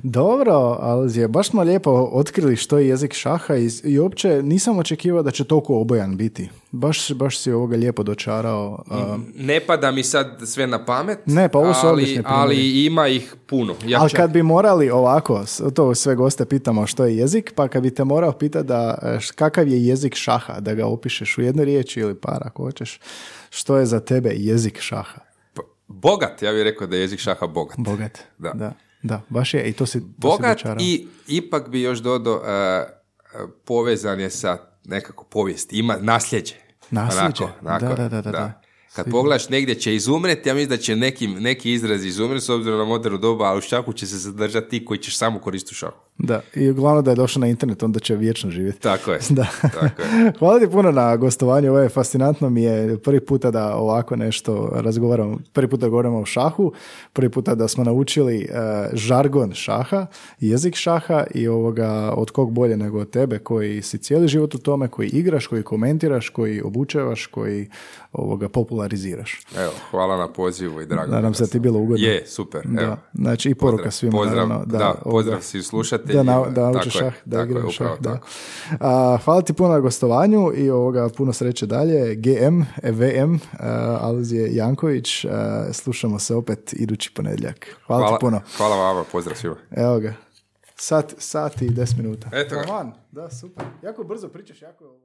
Dobro, Alzije, baš smo lijepo otkrili što je jezik šaha i, i uopće nisam očekivao da će toliko obojan biti. Baš, baš si ovoga lijepo dočarao.
Ne pada mi sad sve na pamet,
Ne, pa ovo su
ali, ali ima ih puno. Ja
ali
čak-
kad bi morali ovako, to sve goste pitamo što je jezik, pa kad bi te morao pitati da e, kakav je jezik šaha, da ga opišeš u jednoj riječi ili par ako hoćeš, što je za tebe jezik šaha?
Bogat, ja bih rekao da je jezik šaha bogat.
Bogat.
Da.
da. Da, baš je i to si, to
Bogat i ipak bi još dodao, e, povezan je sa nekako povijesti, ima nasljeđe.
Nasljeđe.
Onako, onako,
Da, da, da, da, da.
Kad pogledaš negdje će izumreti, ja mislim da će neki, neki izraz izumreti s obzirom na modernu dobu, a u šaku će se zadržati ti koji ćeš samo koristiti u šaku.
Da, i uglavnom da je došao na internet, onda će vječno živjeti.
Tako je.
Da.
Tako je.
Hvala ti puno na gostovanju, ovo je fascinantno mi je prvi puta da ovako nešto razgovaramo, prvi puta govorimo o šahu, prvi puta da smo naučili e, žargon šaha, jezik šaha i ovoga od kog bolje nego od tebe koji si cijeli život u tome, koji igraš, koji komentiraš, koji obučevaš, koji ovoga populariziraš.
Evo, hvala na pozivu i drago.
Nadam se da ti bilo ugodno.
Je, super. Evo.
Da, znači i poruka
Pozdrav,
svima.
pozdrav,
naravno,
da,
ovoga,
pozdrav svim slušateljima.
da, na, da
Tako je,
šah, da
tako je,
igraju šah. Da.
tako.
A, hvala ti puno na gostovanju i ovoga puno sreće dalje. GM, e, VM, a, Alizije Janković. a, slušamo se opet idući ponedjeljak. Hvala,
Hvala,
ti puno.
hvala vama, pozdrav svima.
Evo ga. Sat, sat i 10 minuta.
Eto ga.
Da, super. Jako brzo pričaš, jako...